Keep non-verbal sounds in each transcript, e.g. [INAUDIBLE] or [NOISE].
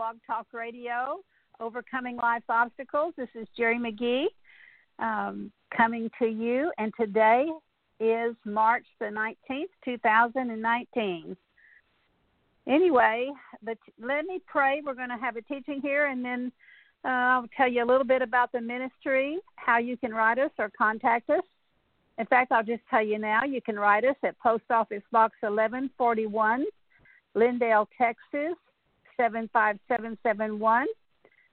Blog Talk Radio, Overcoming Life's Obstacles. This is Geri McGhee um, coming to you, and today is March the 19th, 2019. Anyway, but let me pray. We're going to have a teaching here, and then uh, I'll tell you a little bit about the ministry, how you can write us or contact us. In fact, I'll just tell you now you can write us at Post Office Box 1141, Lindale, Texas 75771.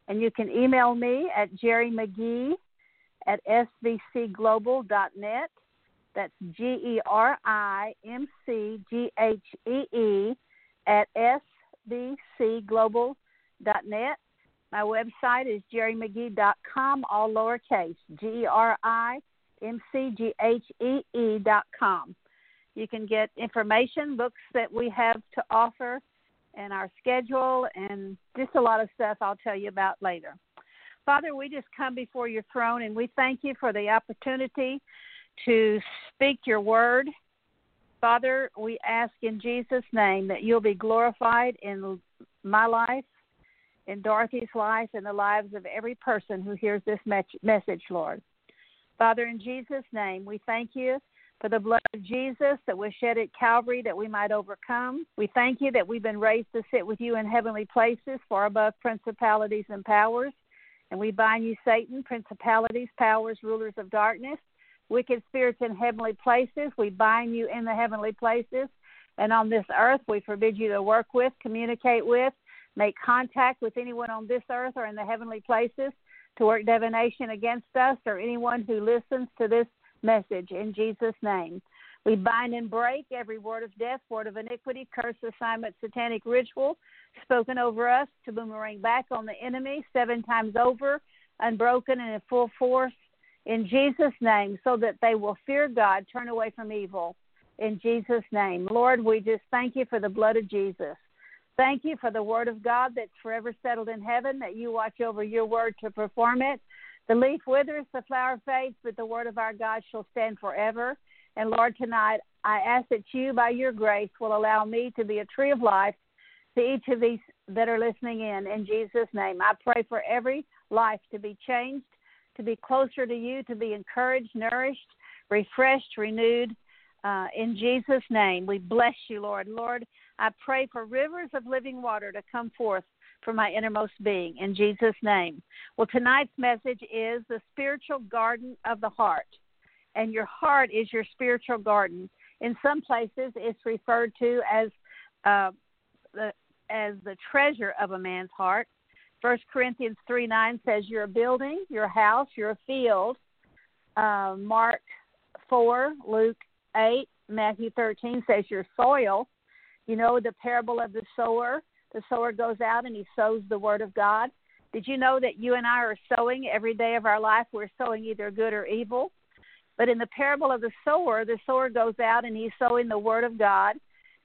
And you can email me at Geri McGhee at svcglobal.net. That's G E R I M C G H E E at svcglobal.net. My website is gerimcghee.com, all lowercase, G E R I M C G H E E dot com. You can get information, books that we have to offer, and our schedule, and just a lot of stuff I'll tell you about later. Father, we just come before your throne and we thank you for the opportunity to speak your word. Father, we ask in Jesus' name that you'll be glorified in my life, in Dorothy's life, in the lives of every person who hears this message, Lord. Father, in Jesus' name, we thank you for the blood of Jesus that was shed at Calvary that we might overcome. We thank you that we've been raised to sit with you in heavenly places, far above principalities and powers. And we bind you, Satan, principalities, powers, rulers of darkness, wicked spirits in heavenly places. We bind you in the heavenly places. And on this earth, we forbid you to work with, communicate with, make contact with anyone on this earth or in the heavenly places to work divination against us or anyone who listens to this message in Jesus' name. We bind and break every word of death, word of iniquity, curse, assignment, satanic ritual spoken over us to boomerang back on the enemy seven times over, unbroken and in full force in Jesus' name, so that they will fear God, turn away from evil in Jesus' name. Lord, we just thank you for the blood of Jesus. Thank you for the word of God that's forever settled in heaven, that you watch over your word to perform it. The leaf withers, the flower fades, but the word of our God shall stand forever. And Lord, tonight I ask that you, by your grace, will allow me to be a tree of life to each of these that are listening in. In Jesus' name, I pray for every life to be changed, to be closer to you, to be encouraged, nourished, refreshed, renewed. Uh, in Jesus' name, we bless you, Lord. Lord, I pray for rivers of living water to come forth from my innermost being in Jesus' name. Well, tonight's message is the spiritual garden of the heart. And your heart is your spiritual garden. In some places, it's referred to as uh, the as the treasure of a man's heart. First Corinthians three nine says you're a building, you're a house, you're a field. Uh, Mark four, Luke eight, Matthew thirteen says your soil. You know the parable of the sower the sower goes out and he sows the word of God. Did you know that you and I are sowing every day of our life? We're sowing either good or evil. But in the parable of the sower, the sower goes out and he's sowing the word of God,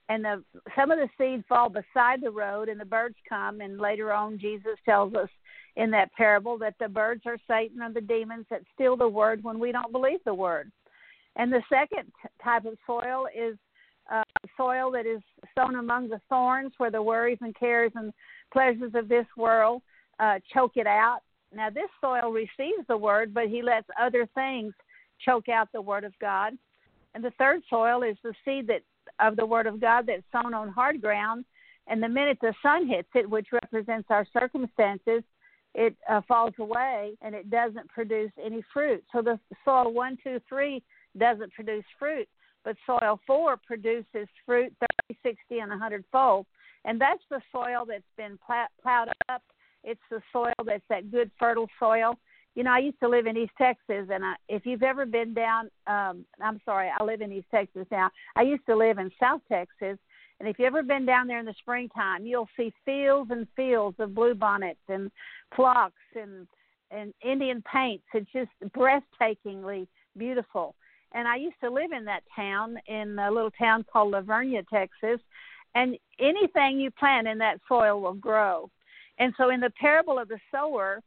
and the some of the seed fall beside the road, and the birds come. And later on, Jesus tells us in that parable that the birds are Satan and the demons that steal the word when we don't believe the word. And the second type of soil is uh, soil that is sown among the thorns, where the worries and cares and pleasures of this world uh, choke it out. Now, this soil receives the word, but he lets other things choke out the word of God. And the third soil is the seed that of the word of God that's sown on hard ground. And the minute the sun hits it, which represents our circumstances, it uh, falls away and it doesn't produce any fruit. So the soil one, two, three doesn't produce fruit, but soil four produces fruit 30, 60, and 100 fold. And that's the soil that's been plowed up. It's the soil that's that good fertile soil. You know, I used to live in East Texas, and I, if you've ever been down, um, I'm sorry, I live in East Texas now. I used to live in South Texas, and if you've ever been down there in the springtime, you'll see fields and fields of bluebonnets and phlox and and Indian paints. It's just breathtakingly beautiful. And I used to live in that town in a little town called La Vernia, Texas. And anything you plant in that soil will grow. And so in the parable of the sower,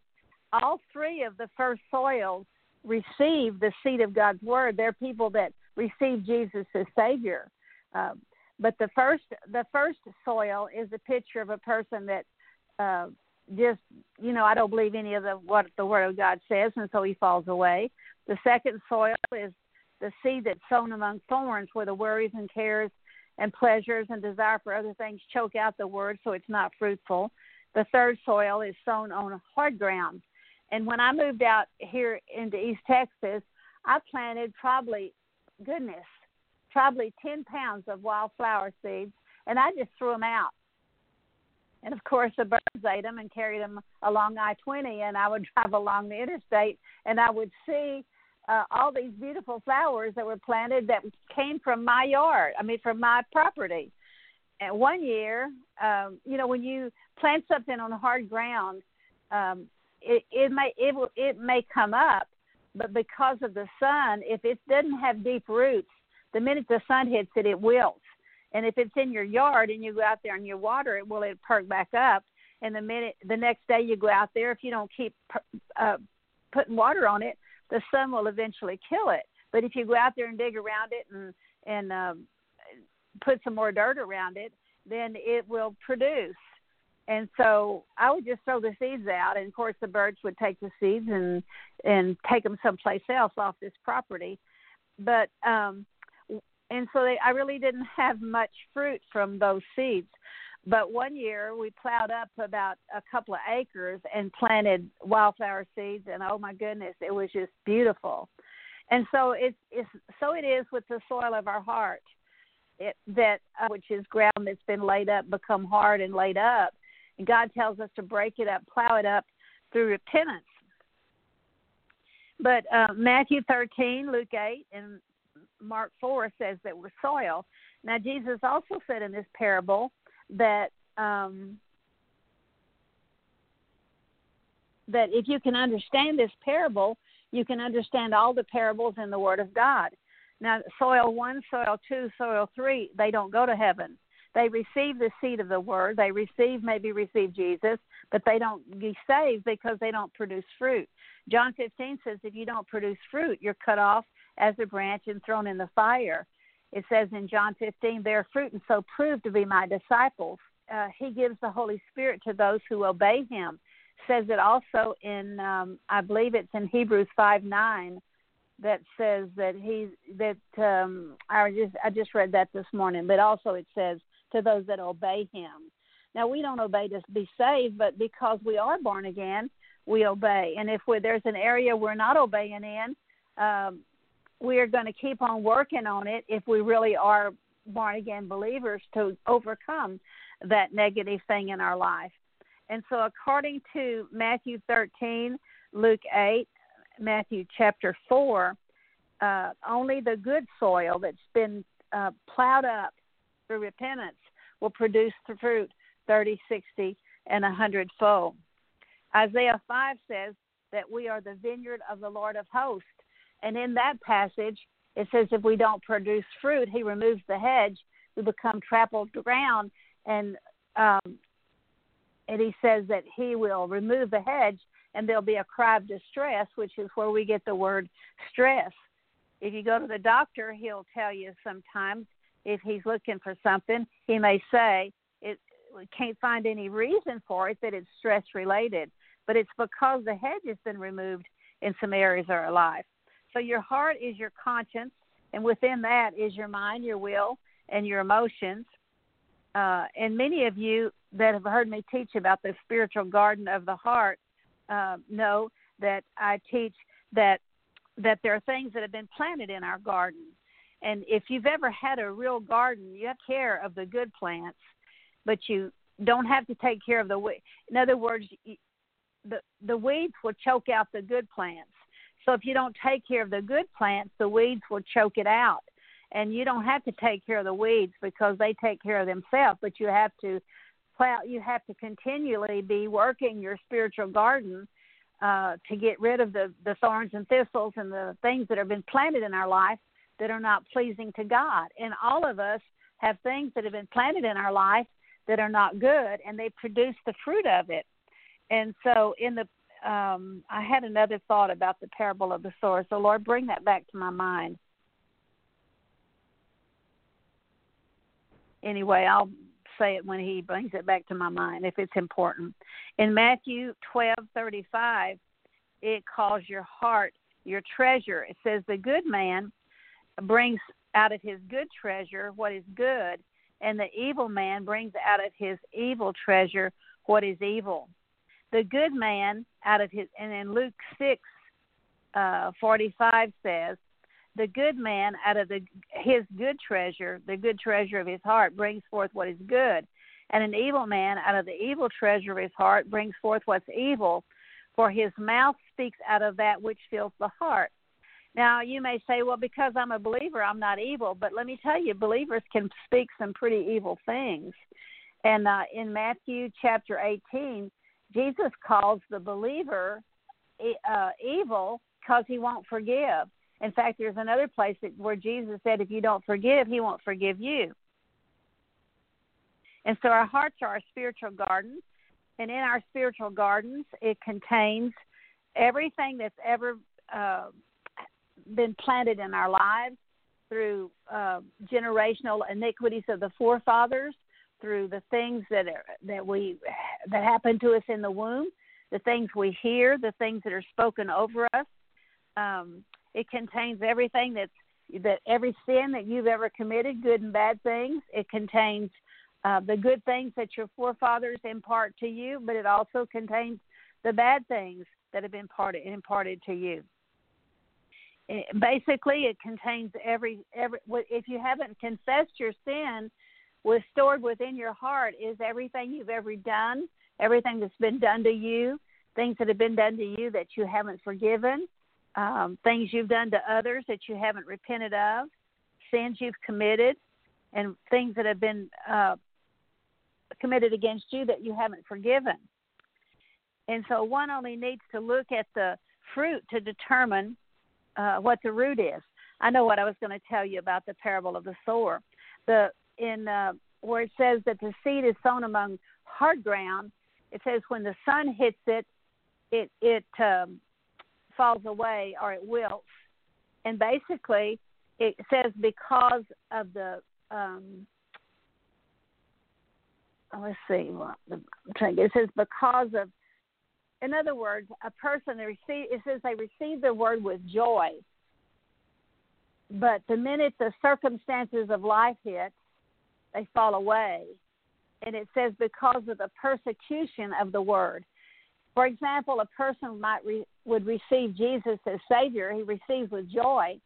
all three of the first soils receive the seed of God's word. They're people that receive Jesus as Savior. Um, but the first the first soil is a picture of a person that uh, just you know I don't believe any of the what the Word of God says, and so he falls away. The second soil is the seed that's sown among thorns, where the worries and cares and pleasures and desire for other things choke out the word, so it's not fruitful. The third soil is sown on hard ground. And when I moved out here into East Texas, I planted probably, goodness, probably 10 pounds of wildflower seeds, and I just threw them out. And of course, the birds ate them and carried them along I 20, and I would [LAUGHS] drive along the interstate, and I would see uh, all these beautiful flowers that were planted that came from my yard, I mean, from my property. And one year, um, you know, when you plant something on hard ground, um, it, it may it will it may come up, but because of the sun, if it doesn't have deep roots, the minute the sun hits it, it wilts. And if it's in your yard and you go out there and you water it, well, it perk back up. And the minute the next day you go out there, if you don't keep uh, putting water on it, the sun will eventually kill it. But if you go out there and dig around it and and um, put some more dirt around it, then it will produce. And so I would just throw the seeds out, and of course the birds would take the seeds and and take them someplace else off this property. But um, and so they, I really didn't [LAUGHS] have much fruit from those seeds. But one year we plowed up about a couple of acres and planted wildflower seeds, and oh my goodness, it was just beautiful. And so it's, it's so it is with the soil of our heart, it, that uh, which is ground that's been laid up become hard and laid up. And God tells us to break it up, plow it up through repentance. But uh, Matthew 13, Luke 8, and Mark 4 says that we're soil. Now, Jesus also said in this parable that um, that if you can understand this parable, you can understand all the parables in the Word of God. Now, soil one, soil two, soil three, they don't go to heaven. They receive the seed of the Word. They receive, maybe receive Jesus, but they don't be saved because they don't produce fruit. John 15 says if you don't produce fruit, you're cut off as a branch and thrown in the fire. It says in John 15, bear fruit and so prove to be my disciples. Uh, he gives the Holy Spirit to those who obey him. Says it also in, um, I believe it's in Hebrews 5 9 that says that he that um I just I just read that this morning, but also it says to those that obey him. Now we don't obey to be saved, but because we are born again, we obey. And if we, there's an area we're not obeying in, um, we are going to keep on working on it if we really are born again believers to overcome that negative thing in our life. And so, according to Matthew 13, Luke 8, Matthew chapter 4, uh, only the good soil that's been uh, plowed up through repentance will produce the fruit 30, 60, and 100 fold. Isaiah 5 says that we are the vineyard of the Lord of hosts And in that passage, it says if we don't produce fruit, he removes the hedge. We become trampled ground, and um, and he says that he will remove the hedge, and there'll be a cry of distress, which is where we get the word stress. If you go to the doctor, he'll tell you sometimes if he's looking for something, he may say it can't find any reason for it that it's stress related, but it's because the hedge has been removed in some areas of our life. So your heart is your conscience, and within that is your mind, your will, and your emotions. Uh, and many of you that have heard me teach about the spiritual garden of the heart uh, know that I teach that that there are things that have been planted in our garden. And if you've ever had a real garden, you have care of the good plants, but you don't have to take care of the weeds. In other words, the the weeds will choke out the good plants. So if you don't take care of the good plants, the weeds will choke it out. And you don't have to take care of the weeds because they take care of themselves, but you have to plow you have to continually be working your spiritual garden uh, to get rid of the, the thorns and thistles and the things that have been planted in our life that are not pleasing to God. And all of us have things that have been planted in our life that are not good, and they produce the fruit of it. And so, in the um, I had another thought about the parable of the sower. So, Lord, bring that back to my mind. Anyway, I'll say it when He brings it back to my mind if it's important. In Matthew twelve thirty five, it calls your heart your treasure. It says the good man brings out of his good treasure what is good, and the evil man brings out of his evil treasure what is evil the good man out of his and in Luke six uh, forty five says, the good man out of the his good treasure, the good treasure of his heart, brings forth what is good, and an evil man out of the evil treasure of his heart brings forth what's evil, for his mouth speaks out of that which fills the heart. Now you may say, well, because I'm a believer, I'm not evil, but let me tell you, believers can speak some pretty evil things. And uh, in Matthew chapter 18, Jesus calls the believer uh, evil because he won't forgive. In fact, there's another place where Jesus said, if you don't forgive, he won't forgive you. And so our hearts are our spiritual gardens. And in our spiritual gardens, it contains everything that's ever uh, been planted in our lives through uh, generational iniquities of the forefathers, through the things that are, that we that happen to us in the womb, the things we hear, the things that are spoken over us. Um, it contains everything that's that every sin that you've ever committed, good and bad things. It contains uh, the good things that your forefathers impart to you, but it also contains the bad things that have been imparted, imparted to you. It, basically, it contains every every. If you haven't confessed your sin, was stored within your heart is everything you've ever done, everything that's been done to you, things that have been done to you that you haven't forgiven, um, things you've done to others that you haven't repented of, sins you've committed, and things that have been uh, committed against you that you haven't forgiven. And so one only needs to look at the fruit to determine uh, what the root is. I know what I was going to tell you about the parable of the sower. The in uh, where it says that the seed is sown among hard ground, it says when the sun hits it, it it um, falls away or it wilts, and basically it says because of the um, oh, let's see, to get, it says because of, in other words, a person they receive it says they receive the word with joy, but the minute the circumstances of life hit, they fall away. And it says because of the persecution of the word. For example, a person might re- would receive Jesus as Savior. He receives with joy,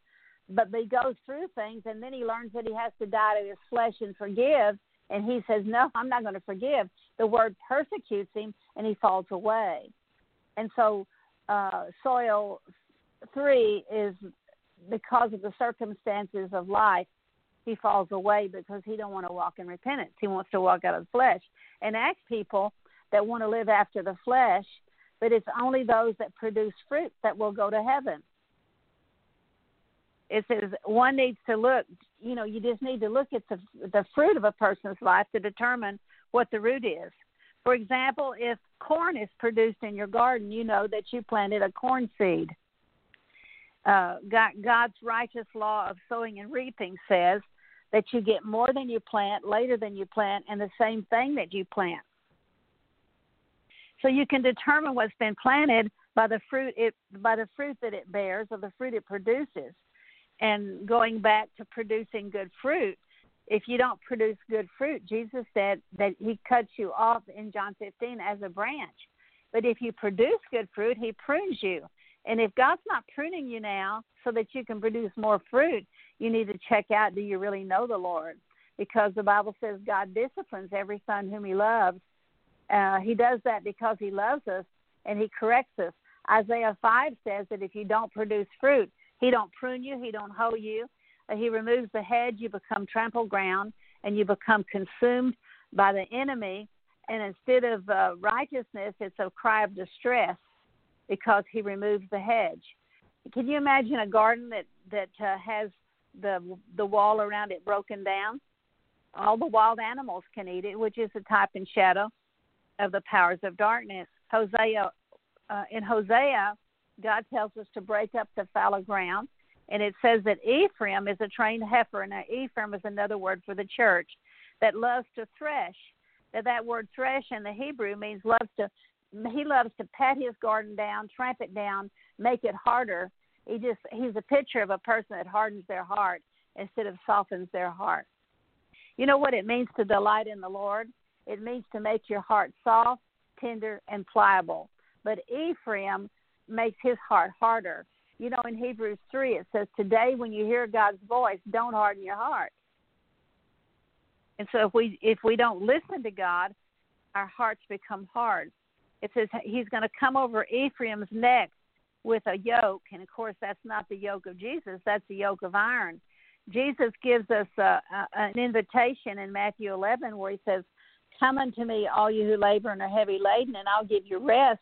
but he goes through things, and then he learns that he has to die to his flesh and forgive. And he says, "No, I'm not going to forgive." The word persecutes him, and he falls away. And so, uh, soil three is because of the circumstances of life he falls away because he don't want to walk in repentance. He wants to walk out of the flesh. And ask people that want to live after the flesh, but it's only those that produce fruit that will go to heaven. it says one needs to look. You know, you just need to look at the the fruit of a person's life to determine what the root is. For example, if corn is produced in your garden, you know that you planted a corn seed. Uh, God's righteous law of sowing and reaping says that you get more than you plant, later than you plant, and the same thing that you plant. So you can determine what's been planted by the fruit it by the fruit that it bears or the fruit it produces. And going back to producing good fruit, if you don't produce good fruit, Jesus said that he cuts you off in John 15 as a branch. But if you produce good fruit, he prunes you. And if God's not pruning you now so that you can produce more fruit, you need to check out do you really know the Lord? Because the Bible says God disciplines every son whom he loves. Uh, he does that because he loves us and he corrects us. Isaiah 5 says that if you don't produce fruit, he don't prune you, he don't hoe you. Uh, he removes the hedge, you become trampled ground, and you become consumed by the enemy. And instead of uh, righteousness, it's a cry of distress because he removes the hedge. Can you imagine a garden that that uh, has the the wall around it broken down? All the wild animals can eat it, which is a type and shadow of the powers of darkness. Hosea uh, in Hosea, God tells us to break up the fallow ground, and it says that Ephraim is a trained heifer, and Ephraim is another word for the church that loves to thresh. That that word thresh in the Hebrew means loves to. He loves to pat his garden down, tramp it down, make it harder. He just he's a picture of a person that hardens their heart instead of softens their heart. You know what it means to delight in the Lord? It means to make your heart soft, tender, and pliable. But Ephraim makes his heart harder. You know, in Hebrews 3, it says, Today, when you hear God's voice, don't harden your heart. And so if we if we don't listen to God, our hearts become hard. It says he's going to come over Ephraim's neck with a yoke, and of course that's not the yoke of Jesus. That's the yoke of iron. Jesus gives us a, a, an invitation in Matthew 11 where he says, "Come unto me, all you who labor and are heavy laden, and I'll give you rest."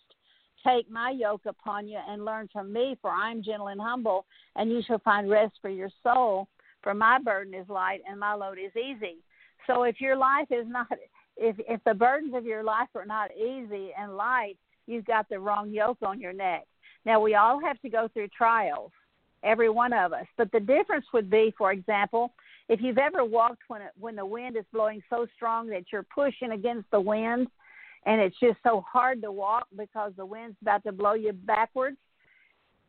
Take my yoke upon you and learn from me, for I am gentle and humble, and you shall find rest for your soul. For my burden is light and my load is easy. So if your life is not, if if the burdens of your life are not easy and light, you've got the wrong yoke on your neck. Now we all have to go through trials, every one of us. But the difference would be, for example, if you've ever walked when it, when the wind is blowing so strong that you're pushing against the wind and it's just so hard to walk because the wind's about to blow you backwards.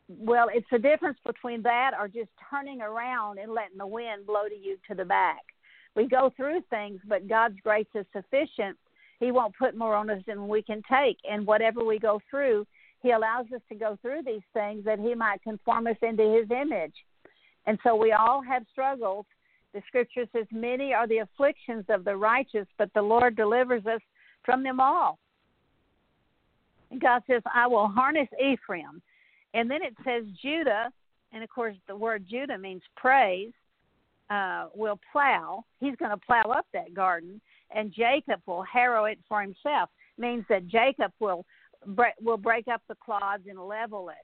Well, it's the difference between that or just turning around and letting the wind blow to you to the back. We go through things, but God's grace is sufficient. He won't put more on us than we can take. And whatever we go through, He allows us to go through these things that He might conform us into His image. And so we all have struggles. The scripture says, Many are the afflictions of the righteous, but the Lord delivers us from them all. And God says, I will harness Ephraim. And then it says Judah, and of course the word Judah means praise, uh, will plow. He's going to plow up that garden, and Jacob will harrow it for himself. Means that Jacob will will break up the clods and level it.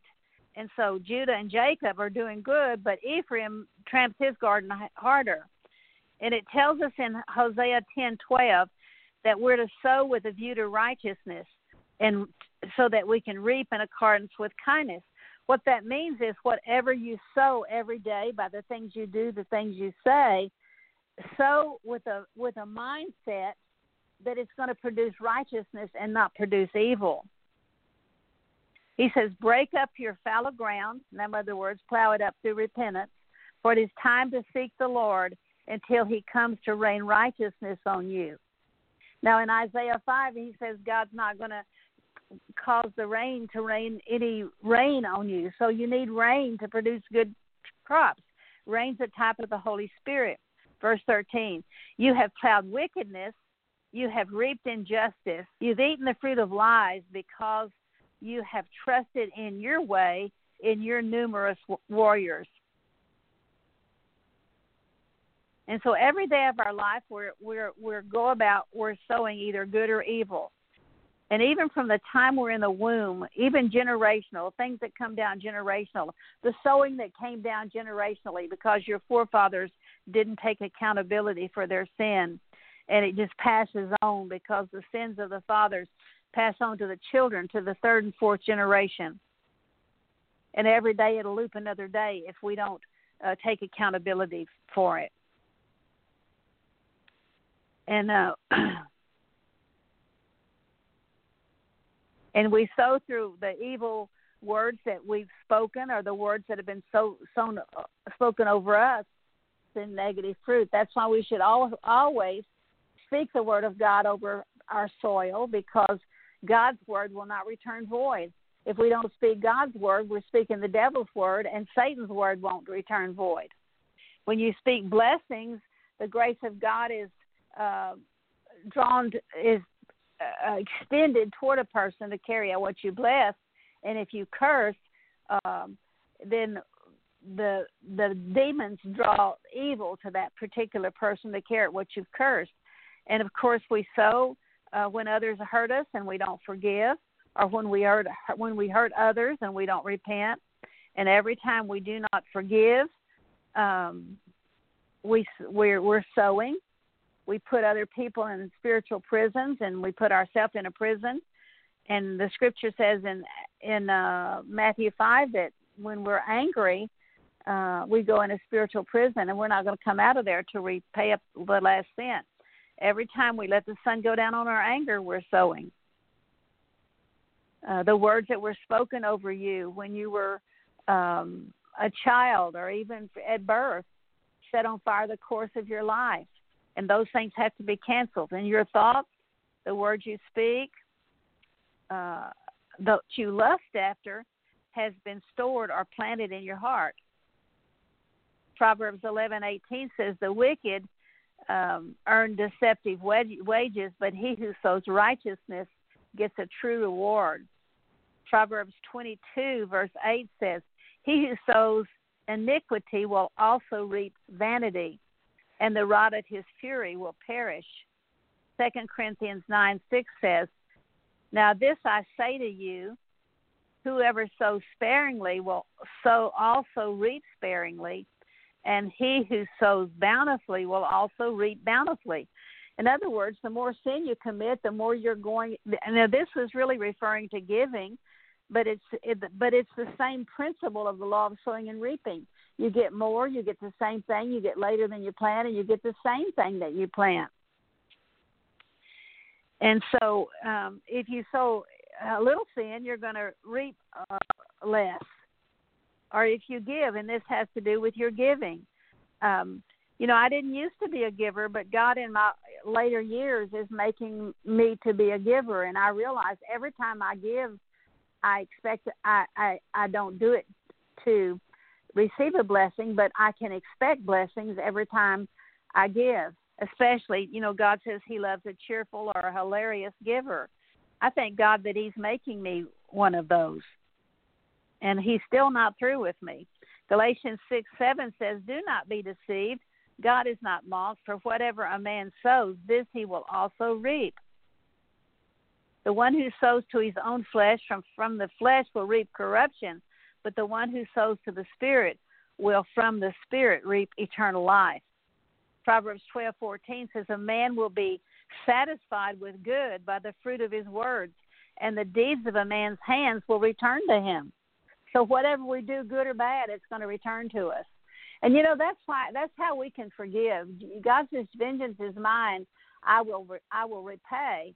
And so Judah and Jacob are doing good, but Ephraim tramps his garden harder. And it tells us in Hosea ten twelve that we're to sow with a view to righteousness and so that we can reap in accordance with kindness. What that means is whatever you sow every day by the things you do, the things you say, sow with a with a mindset that it's going to produce righteousness and not produce evil. He says, break up your fallow ground, in other words, plow it up through repentance, for it is time to seek the Lord until he comes to rain righteousness on you. Now in Isaiah 5, he says God's not going to cause the rain to rain any rain on you. So you need rain to produce good crops. Rain's a type of the Holy Spirit. Verse 13, you have plowed wickedness, you have reaped injustice, you've eaten the fruit of lies because you have trusted in your way in your numerous warriors. And so every day of our life, we're we're we're go about we're sowing either good or evil. And even from the time we're in the womb, even generational, things that come down generational, the sowing that came down generationally because your forefathers didn't take accountability for their sin. And it just passes on because the sins of the fathers pass on to the children, to the third and fourth generation. And every day it'll loop another day if we don't uh, take accountability for it. And uh, [CLEARS THROAT] and we sow through the evil words that we've spoken or the words that have been so sown uh, spoken over us in negative fruit. That's why we should all, always speak the word of God over our soil because God's word will not return void. If we don't speak God's word, we're speaking the devil's word, and Satan's word won't return void. When you speak blessings, the grace of God is uh, drawn is uh, extended toward a person to carry out what you bless, and if you curse, um, then the the demons draw evil to that particular person to carry out what you've cursed. And of course, we sow uh, when others hurt us and we don't forgive, or when we hurt when we hurt others and we don't repent. And every time we do not forgive, um, we we're, we're sowing we put other people in spiritual prisons and we put ourselves in a prison. And the scripture says in in uh Matthew 5 that when we're angry uh we go in a spiritual prison and we're not going to come out of there to repay up the last cent. Every time we let the sun go down on our anger we're sowing. Uh, the words that were spoken over you when you were um, a child or even at birth set on fire the course of your life and those things have to be canceled. And your thoughts, the words you speak, uh, that you lust after, has been stored or planted in your heart. Proverbs eleven eighteen says, "The wicked um, earn deceptive wages, but he who sows righteousness gets a true reward." Proverbs twenty two verse eight says, "He who sows iniquity will also reap vanity." And the rod of his fury will perish. Second Corinthians 9 6 says, Now this I say to you, whoever sows sparingly will sow also reap sparingly, and he who sows bountifully will also reap bountifully. In other words, the more sin you commit, the more you're going. Now, this was really referring to giving, but it's it, but it's the same principle of the law of sowing and reaping you get more, you get the same thing, you get later than you plan, and you get the same thing that you plant. And so, um, if you sow a little sin, you're going to reap uh, less. Or if you give, and this has to do with your giving. Um, you know, I didn't used to be a giver, but God in my later years is making me to be a giver, and I realize every time I give, I expect I I I don't do it to receive a blessing, but I can expect blessings every time I give. Especially, you know, God says He loves a cheerful or a hilarious giver. I thank God that He's making me one of those. And He's still not through with me. Galatians 6 7 says, Do not be deceived. God is not mocked, for whatever a man sows, this he will also reap. The one who sows to his own flesh from, from the flesh will reap corruption, but the one who sows to the Spirit will from the Spirit reap eternal life. Proverbs twelve fourteen says, A man will be satisfied with good by the fruit of his words, and the deeds of a man's hands will return to him. So whatever we do, good or bad, it's going to return to us. And you know that's why that's how we can forgive. God's "Vengeance is mine; I will I will repay."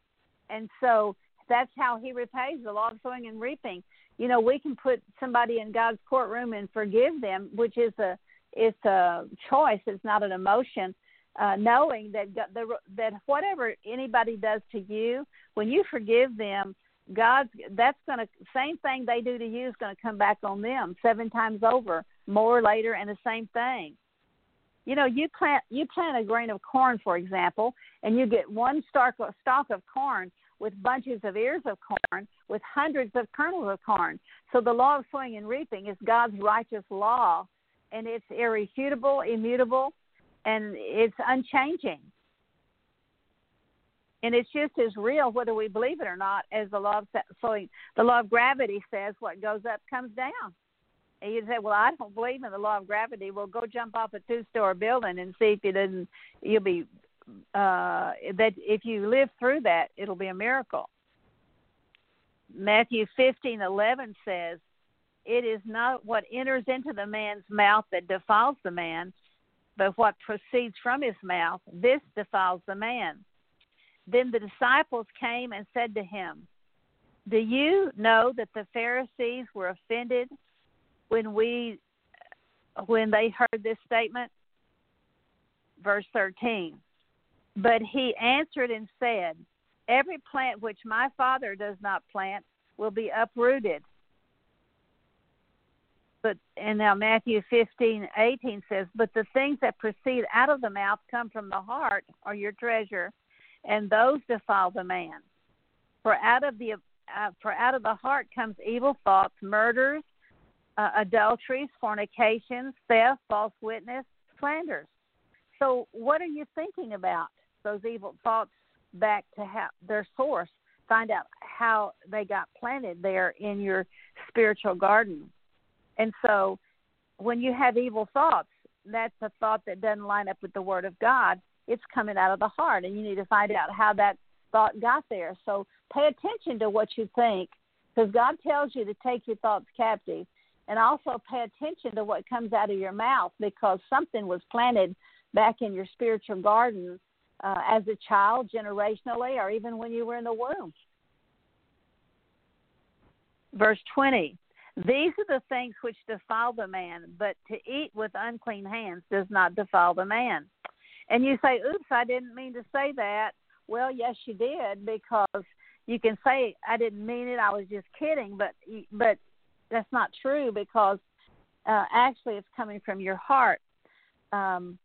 And so that's how He repays the law of sowing and reaping you know we can put somebody in God's courtroom and forgive them, which is a it's a choice. It's not an emotion. Uh, knowing that the, that whatever anybody does to you, when you forgive them, God's that's going to same thing they do to you is going to come back on them seven times over, more later, and the same thing. You know, you plant you plant a grain of corn, for example, and you get one stalk stalk of corn with bunches of ears of corn, with hundreds of kernels of corn. So the law of sowing and reaping is God's righteous law, and it's irrefutable, immutable, and it's unchanging. and it's just as real whether we believe it or not as the law of sowing. the law of gravity says what goes up comes down and you say well i don't believe in the law of gravity well go jump off a two story building and see if you didn't you'll be uh that if you live through that it'll be a miracle matthew fifteen eleven says it is not what enters into the man's mouth that defiles the man but what proceeds from his mouth this defiles the man then the disciples came and said to him, Do you know that the Pharisees were offended when we when they heard this statement? Verse 13. But he answered and said, Every plant which my Father does not plant will be uprooted. But and now Matthew fifteen eighteen says, But the things that proceed out of the mouth come from the heart are your treasure and those defile the man. For out of the uh, for out of the heart comes evil thoughts, murders, uh, adulteries, fornications, theft, false witness, slanders. So, what are you thinking about? Those evil thoughts back to how, their source. Find out how they got planted there in your spiritual garden. And so, when you have evil thoughts, that's a thought that doesn't line up with the Word of God it's coming out of the heart, and you need to find out how that thought got there. So pay attention to what you think, because God tells you to take your thoughts captive, and also pay attention to what comes out of your mouth, because something was planted back in your spiritual garden uh, as a child, generationally, or even when you were in the womb. Verse 20. These are the things which defile the man, but to eat with unclean hands does not defile the man. And you say, oops, I didn't mean to say that. Well, yes, you did because you can say I didn't mean it. I was just kidding, but but that's not true because uh, actually it's coming from your heart. Um,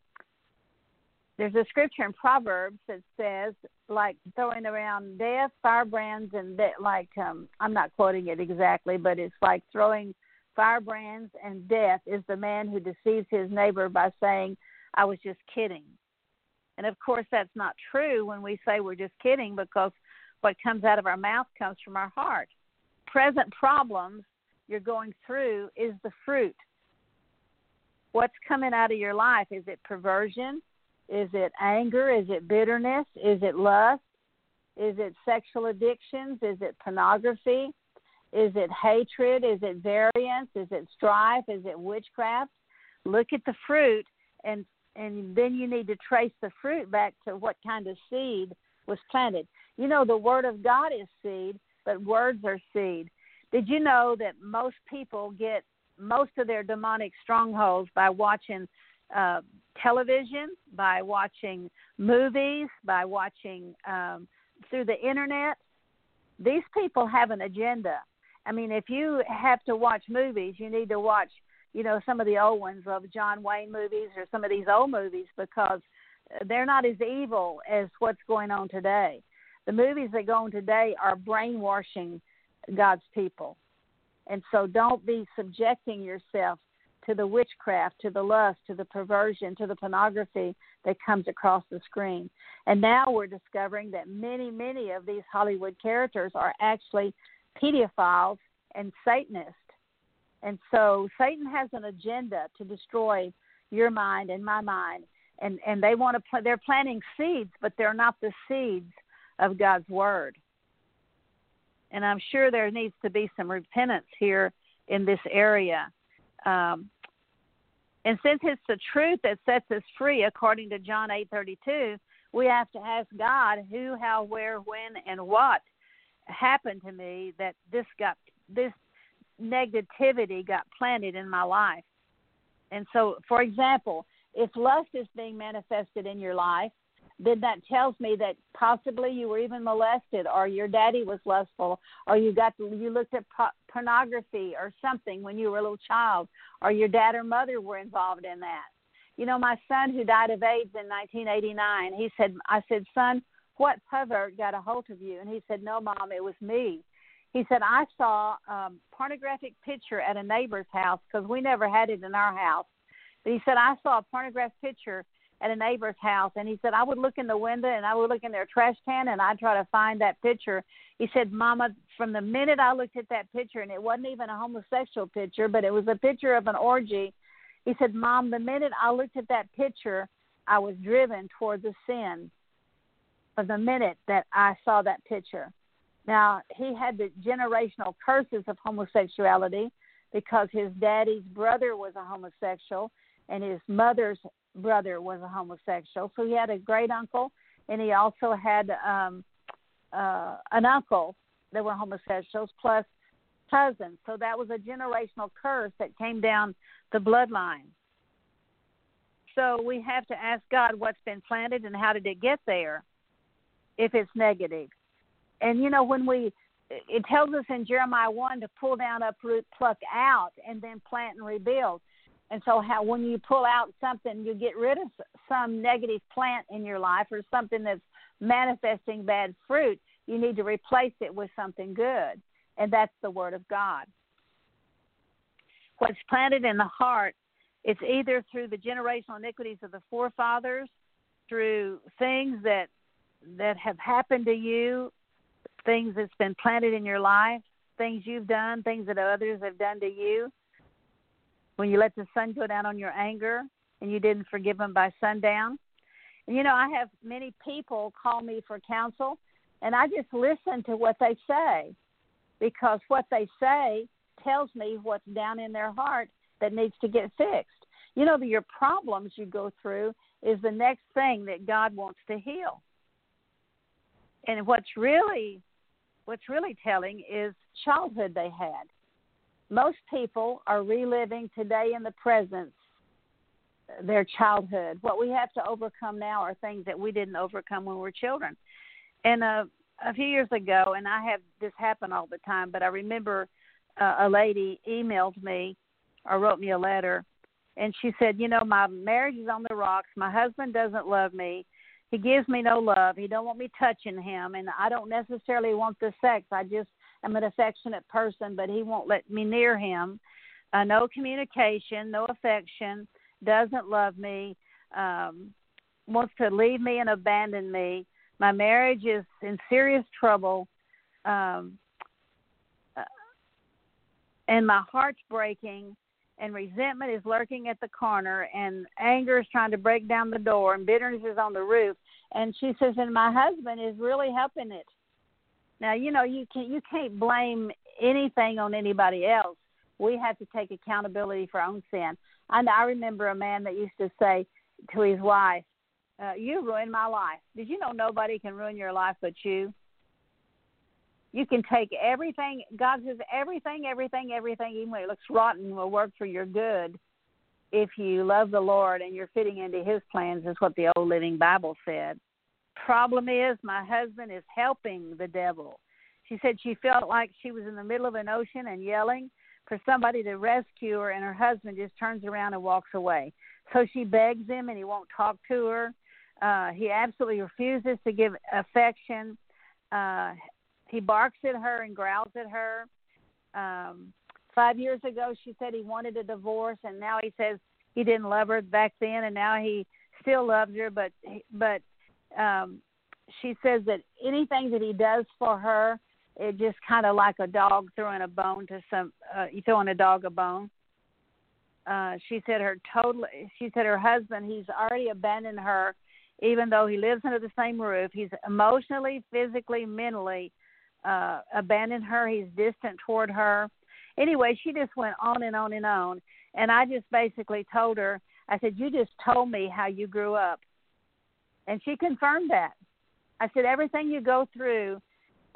there's a scripture in Proverbs that says, like throwing around death, firebrands, and that, like um, I'm not quoting it exactly, but it's like throwing firebrands and death is the man who deceives his neighbor by saying, "I was just kidding." And of course, that's not true when we say we're just kidding because what comes out of our mouth comes from our heart. Present problems you're going through is the fruit. What's coming out of your life? Is it perversion? Is it anger? Is it bitterness? Is it lust? Is it sexual addictions? Is it pornography? Is it hatred? Is it variance? Is it strife? Is it witchcraft? Look at the fruit and and then you need to trace the fruit back to what kind of seed was planted. You know, the Word of God is seed, but words are seed. Did you know that most people get most of their demonic strongholds by watching uh, television, by watching movies, by watching um, through the internet? These people have an agenda. I mean, if you have to watch movies, you need to watch you know some of the old ones of John Wayne movies or some of these old movies because they're not as evil as what's going on today. The movies that go on today are brainwashing God's people. And so don't be subjecting yourself to the witchcraft, to the lust, to the perversion, to the pornography that comes across the screen. And now we're discovering that many, many of these Hollywood characters are actually pedophiles and Satanists. And so Satan has an agenda to destroy your mind and my mind. And, and they want to pl- they're planting seeds, but they're not the seeds of God's word. And I'm sure there needs to be some repentance here in this area. Um, and since it's the truth that sets us free, according to John 8:32, we have to ask God who, how, where, when, and what happened to me that this got this negativity got planted in my life. And so, for example, if lust is being manifested in your life, then that tells me that possibly you were even molested, or your daddy was lustful, or you got to, you looked at pornography or something when you were a little child, or your dad or mother were involved in that. You know, my son who died of AIDS in 1989, he said, I said, son, what pervert got a hold of you? And he said, no, mom, it was me. He said, I saw um, pornographic picture at a neighbor's house because we never had it in our house. But he said, I saw a pornographic picture at a neighbor's house, and he said I would look in the window and I would look in their trash can and I'd try to find that picture. He said, Mama, from the minute I looked at that picture, and it wasn't even a homosexual picture, but it was a picture of an orgy. He said, Mom, the minute I looked at that picture, I was driven toward the sin. From the minute that I saw that picture. Now he had the generational curses of homosexuality because his daddy's brother was a homosexual and his mother's brother was a homosexual. So he had a great uncle, and he also had um, uh, an uncle that were homosexuals, plus cousins. So that was a generational curse that came down the bloodline. So we have to ask God what's been planted and how did it get there if it's negative. And you know, when we it tells us in Jeremiah 1 to pull down, uproot, pluck out, and then plant and rebuild. And so, how when you pull out something, you get rid of some negative plant in your life or something that's manifesting bad fruit. You need to replace it with something good, and that's the Word of God. What's planted in the heart, it's either through the generational iniquities of the forefathers, through things that that have happened to you things that's been planted in your life, things you've done, things that others have done to you. When you let the sun go down on your anger and you didn't forgive them by sundown. And you know, I have many people call me for counsel, and I just listen to what they say because what they say tells me what's down in their heart that needs to get fixed. You know, your problems you go through is the next thing that God wants to heal. And what's really what's really telling is childhood they had. Most people are reliving today in the present their childhood. What we have to overcome now are things that we didn't overcome when we were children. And uh, a few years ago, and I have this happen all the time, but I remember uh, a lady emailed me or wrote me a letter, and she said, "You know, my marriage is on the rocks. My husband doesn't love me he gives me no love. He don't want me touching him, and I don't necessarily want the sex. I just am an affectionate person, but he won't let me near him. Uh, no communication, no affection, doesn't love me, um, wants to leave me and abandon me. My marriage is in serious trouble, um, uh, and my heart's breaking and resentment is lurking at the corner and anger is trying to break down the door and bitterness is on the roof and she says and my husband is really helping it now you know you can't you can't blame anything on anybody else we have to take accountability for our own sin and i remember a man that used to say to his wife uh, you ruined my life did you know nobody can ruin your life but you you can take everything. God says everything, everything, everything, even when it looks rotten, will work for your good if you love the Lord and you're fitting into His plans. Is what the old Living Bible said. Problem is, my husband is helping the devil. She said she felt like she was in the middle of an ocean and yelling for somebody to rescue her, and her husband just turns around and walks away. So she begs him, and he won't talk to her. Uh, he absolutely refuses to give affection. Uh, he barks at her and growls at her. Um, five years ago, she said he wanted a divorce, and now he says he didn't love her back then, and now he still loves her. But but um, she says that anything that he does for her, it just kind of like a dog throwing a bone to some. Uh, you throwing a dog a bone. Uh, she said her total. She said her husband. He's already abandoned her, even though he lives under the same roof. He's emotionally, physically, mentally uh, abandoned her. He's distant toward her. Anyway, she just went on and on and on. And I just basically told her, I said, You just told me how you grew up. And she confirmed that. I said, Everything you go through,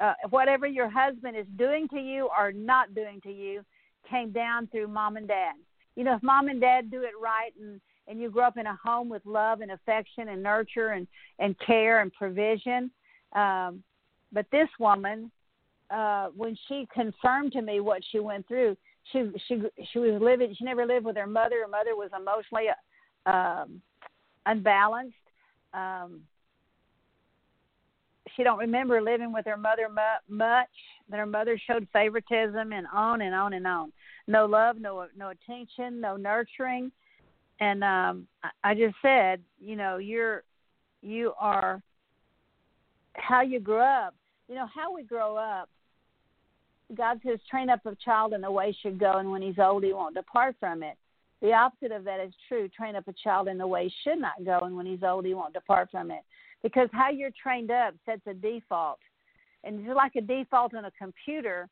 uh, whatever your husband is doing to you or not doing to you, came down through mom and dad. You know, if mom and dad do it right and and you grow up in a home with love and affection and nurture and and care and provision um but this woman uh, when she confirmed to me what she went through, she she she was living. She never lived with her mother. Her mother was emotionally um, unbalanced. Um, she don't remember living with her mother mu- much. That her mother showed favoritism and on and on and on. No love, no no attention, no nurturing. and um, I I just said, you know, you're you are how you grew up. You know how we grow up. God says, train up a child in the way he should go, and when he's old, he won't depart from it. The opposite of that is true. Train up a child in the way he should not go, and when he's old, he won't depart from it. Because how you're trained up sets a default, and just like a default on a computer,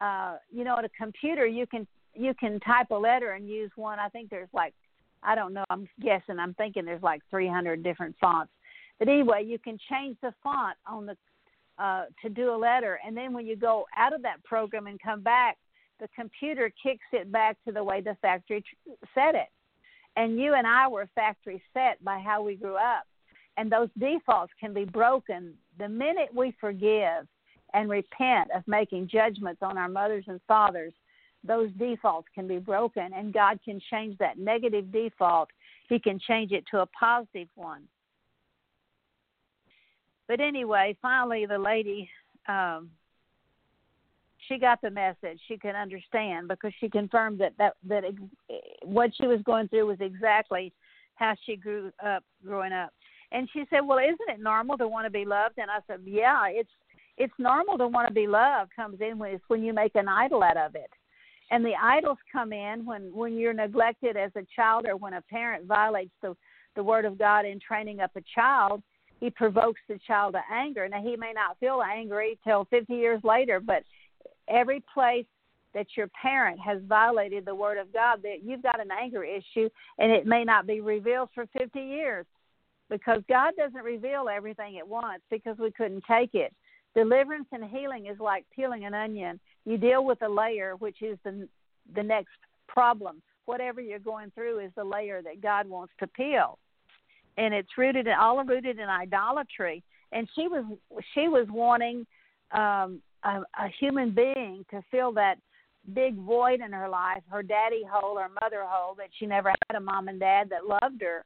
uh, you know, at a computer you can you can type a letter and use one. I think there's like I don't know. I'm guessing. I'm thinking there's like 300 different fonts. But anyway, you can change the font on the uh, to do a letter, and then when you go out of that program and come back, the computer kicks it back to the way the factory tr- set it. And you and I were factory set by how we grew up, and those defaults can be broken the minute we forgive and repent of making judgments on our mothers and fathers those defaults can be broken and God can change that negative default. He can change it to a positive one. But anyway, finally the lady um she got the message. She could understand because she confirmed that that that what she was going through was exactly how she grew up growing up. And she said, "Well, isn't it normal to want to be loved?" And I said, "Yeah, it's it's normal to want to be loved. Comes in when it's when you make an idol out of it and the idols come in when when you're neglected as a child or when a parent violates the the word of God in training up a child he provokes the child to anger now he may not feel angry till 50 years later but every place that your parent has violated the word of God that you've got an anger issue and it may not be revealed for 50 years. Because God doesn't reveal everything at once because we couldn't take it. Deliverance and healing is like peeling an onion. You deal with a layer which is the the next problem. Whatever you're going through is the layer that god wants to peel. And it's rooted in all rooted in idolatry. And she was she was wanting um a, a human being to fill that big void in her life her daddy hole or mother hole that she never had a mom and dad that loved her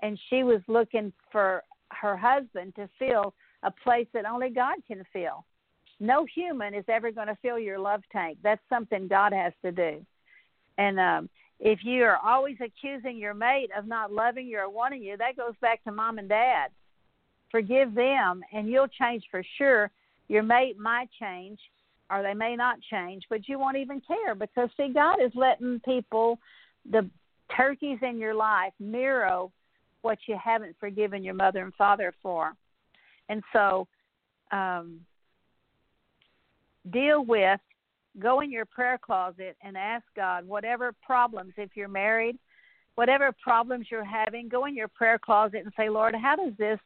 and she was looking for her husband to fill a place that only god can fill no human is ever going to fill your love tank. That's something God has to do. And um, if you are always accusing your mate of not loving you or wanting you, that goes back to mom and dad. Forgive them, and you'll change for sure. Your mate might change, or they may not change, but you won't even care because, see, God is letting people, the turkeys in your life, mirror what you haven't forgiven your mother and father for. And so, um, deal with go in your prayer closet and ask God whatever problems if you're married, whatever problems you're having, go in your prayer closet and say, Lord, how does this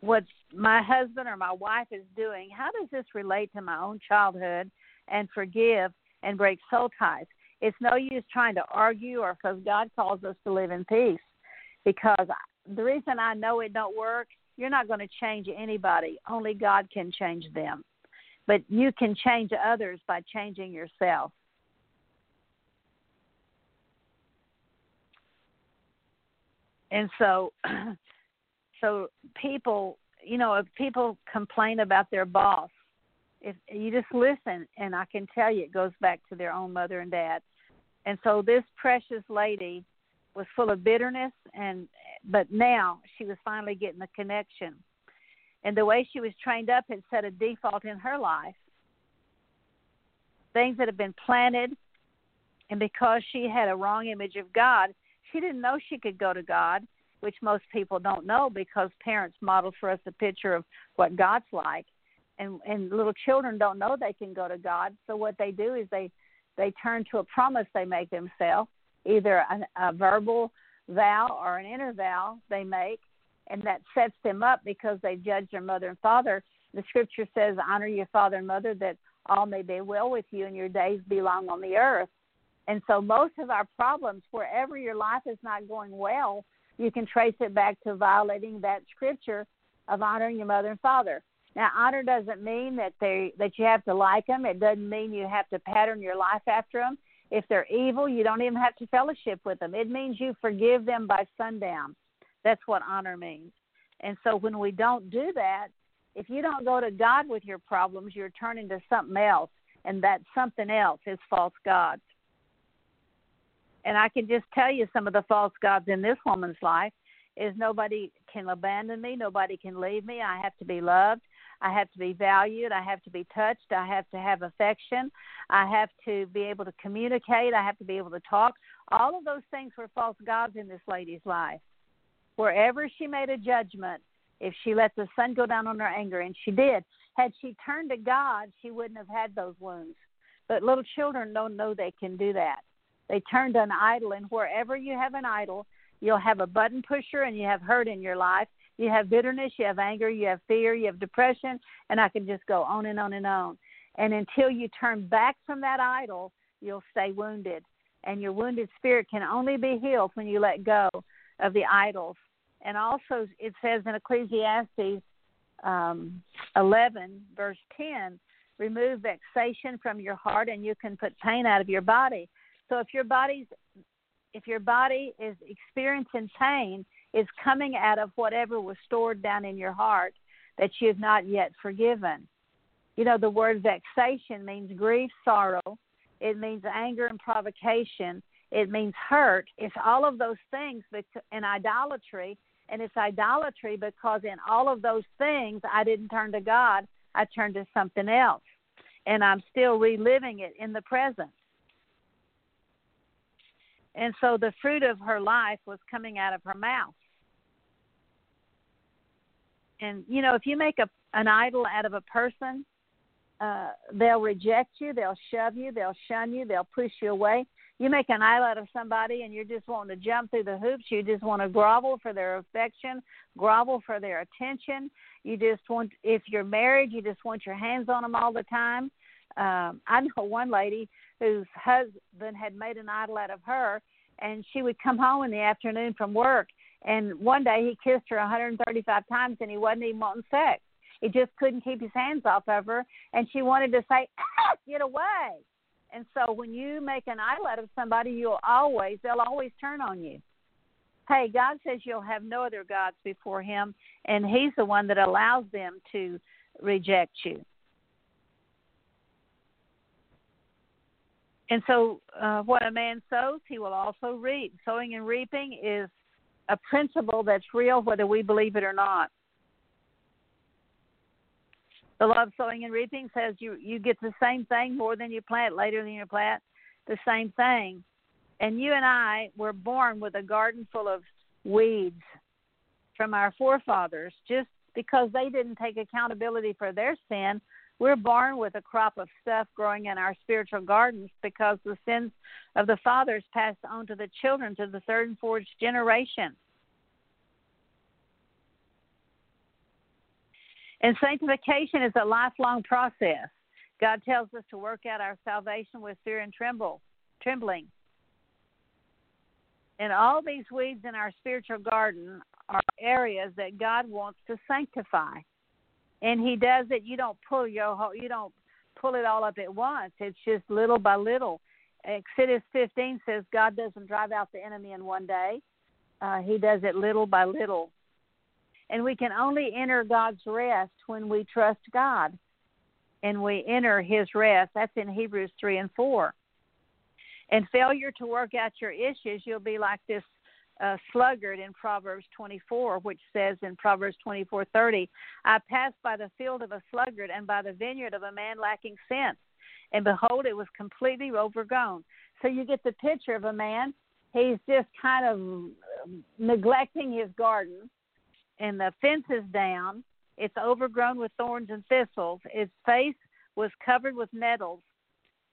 what my husband or my wife is doing, how does this relate to my own childhood and forgive and break soul ties? It's no use trying to argue or because God calls us to live in peace. Because the reason I know it don't work, you're not going to change anybody. Only God can change them but you can change others by changing yourself. And so, [CLEARS THROAT] so people, you know, if people complain about their boss, if you just listen, and I can tell you, it goes back to their own mother and dad. And so this precious lady was full of bitterness, and but now she was finally getting the connection and the way she was trained up had set a default in her life. Things that had been planted, and because she had a wrong image of God, she didn't know she could go to God, which most people don't know because parents model for us a picture of what God's like. And and little children don't know they can go to God. So what they do is they they turn to a promise they make themselves, either a, a verbal vow or an inner vow they make, and that sets them up because they judge their mother and father. The scripture says, Honor your father and mother that all may be well with you and your days be long on the earth. And so, most of our problems, wherever your life is not going well, you can trace it back to violating that scripture of honoring your mother and father. Now, honor doesn't mean that they that you have to like them. It doesn't mean you have to pattern your life after them. If they're evil, you don't even have to fellowship with them. It means you forgive them by sundown. That's what honor means. And so when we don't do that, if you don't go to God with your problems, you're turning to something else, and that something else is false gods. And I can just tell you some of the false gods in this woman's life is nobody can abandon me, nobody can leave me. I have to be loved. I have to be valued. I have to be touched. I have to have affection. I have to be able to communicate. I have to be able to talk. All of those things were false gods in this lady's life. Wherever she made a judgment, if she let the sun go down on her anger, and she did, had she turned to God, she wouldn't have had those wounds. But little children don't know they can do that. They turned an idol, and wherever you have an idol, you'll have a button pusher and you have hurt in your life. You have bitterness, you have anger, you have fear, you have depression, and I can just go on and on and on. And until you turn back from that idol, you'll stay wounded. And your wounded spirit can only be healed when you let go of the idols. And also, it says in Ecclesiastes um, 11, verse 10, remove vexation from your heart and you can put pain out of your body. So if your body's if your body is experiencing pain, is coming out of whatever was stored down in your heart that you have not yet forgiven. You know, the word vexation means grief, sorrow. It means anger and provocation. It means hurt. It's all of those things in idolatry. And it's idolatry because in all of those things, I didn't turn to God, I turned to something else. And I'm still reliving it in the present. And so the fruit of her life was coming out of her mouth. And you know, if you make a an idol out of a person, uh, they'll reject you, they'll shove you, they'll shun you, they'll push you away. You make an idol out of somebody and you're just wanting to jump through the hoops. You just want to grovel for their affection, grovel for their attention. You just want, if you're married, you just want your hands on them all the time. Um, I know one lady whose husband had made an idol out of her, and she would come home in the afternoon from work, and one day he kissed her 135 times, and he wasn't even wanting sex. He just couldn't keep his hands off of her, and she wanted to say, ah, [COUGHS] "Get away!" And so when you make an idol out of somebody, you'll always they'll always turn on you. Hey, God says you'll have no other gods before Him, and He's the one that allows them to reject you. And so, uh, what a man sows, he will also reap. Sowing and reaping is a principle that's real, whether we believe it or not. The law of sowing and reaping says you you get the same thing more than you plant, later than you plant, the same thing. And you and I were born with a garden full of weeds from our forefathers, just because they didn't take accountability for their sin we're born with a crop of stuff growing in our spiritual gardens because the sins of the fathers passed on to the children to the third and fourth generation. And sanctification is a lifelong process. God tells us to work out our salvation with fear and tremble, trembling. And all these weeds in our spiritual garden are areas that God wants to sanctify and he does it. You don't pull your whole, you don't pull it all up at once. It's just little by little. Exodus 15 says God doesn't drive out the enemy in one day. Uh, he does it little by little. And we can only enter God's rest when we trust God and we enter his rest. That's in Hebrews 3 and 4. And failure to work out your issues, you'll be like this uh, sluggard in Proverbs 24, which says in Proverbs 24:30, "I passed by the field of a sluggard and by the vineyard of a man lacking sense, and behold, it was completely overgrown." So you get the picture of a man. He's just kind of neglecting his garden, and the fence is down. It's overgrown with thorns and thistles. His face was covered with nettles,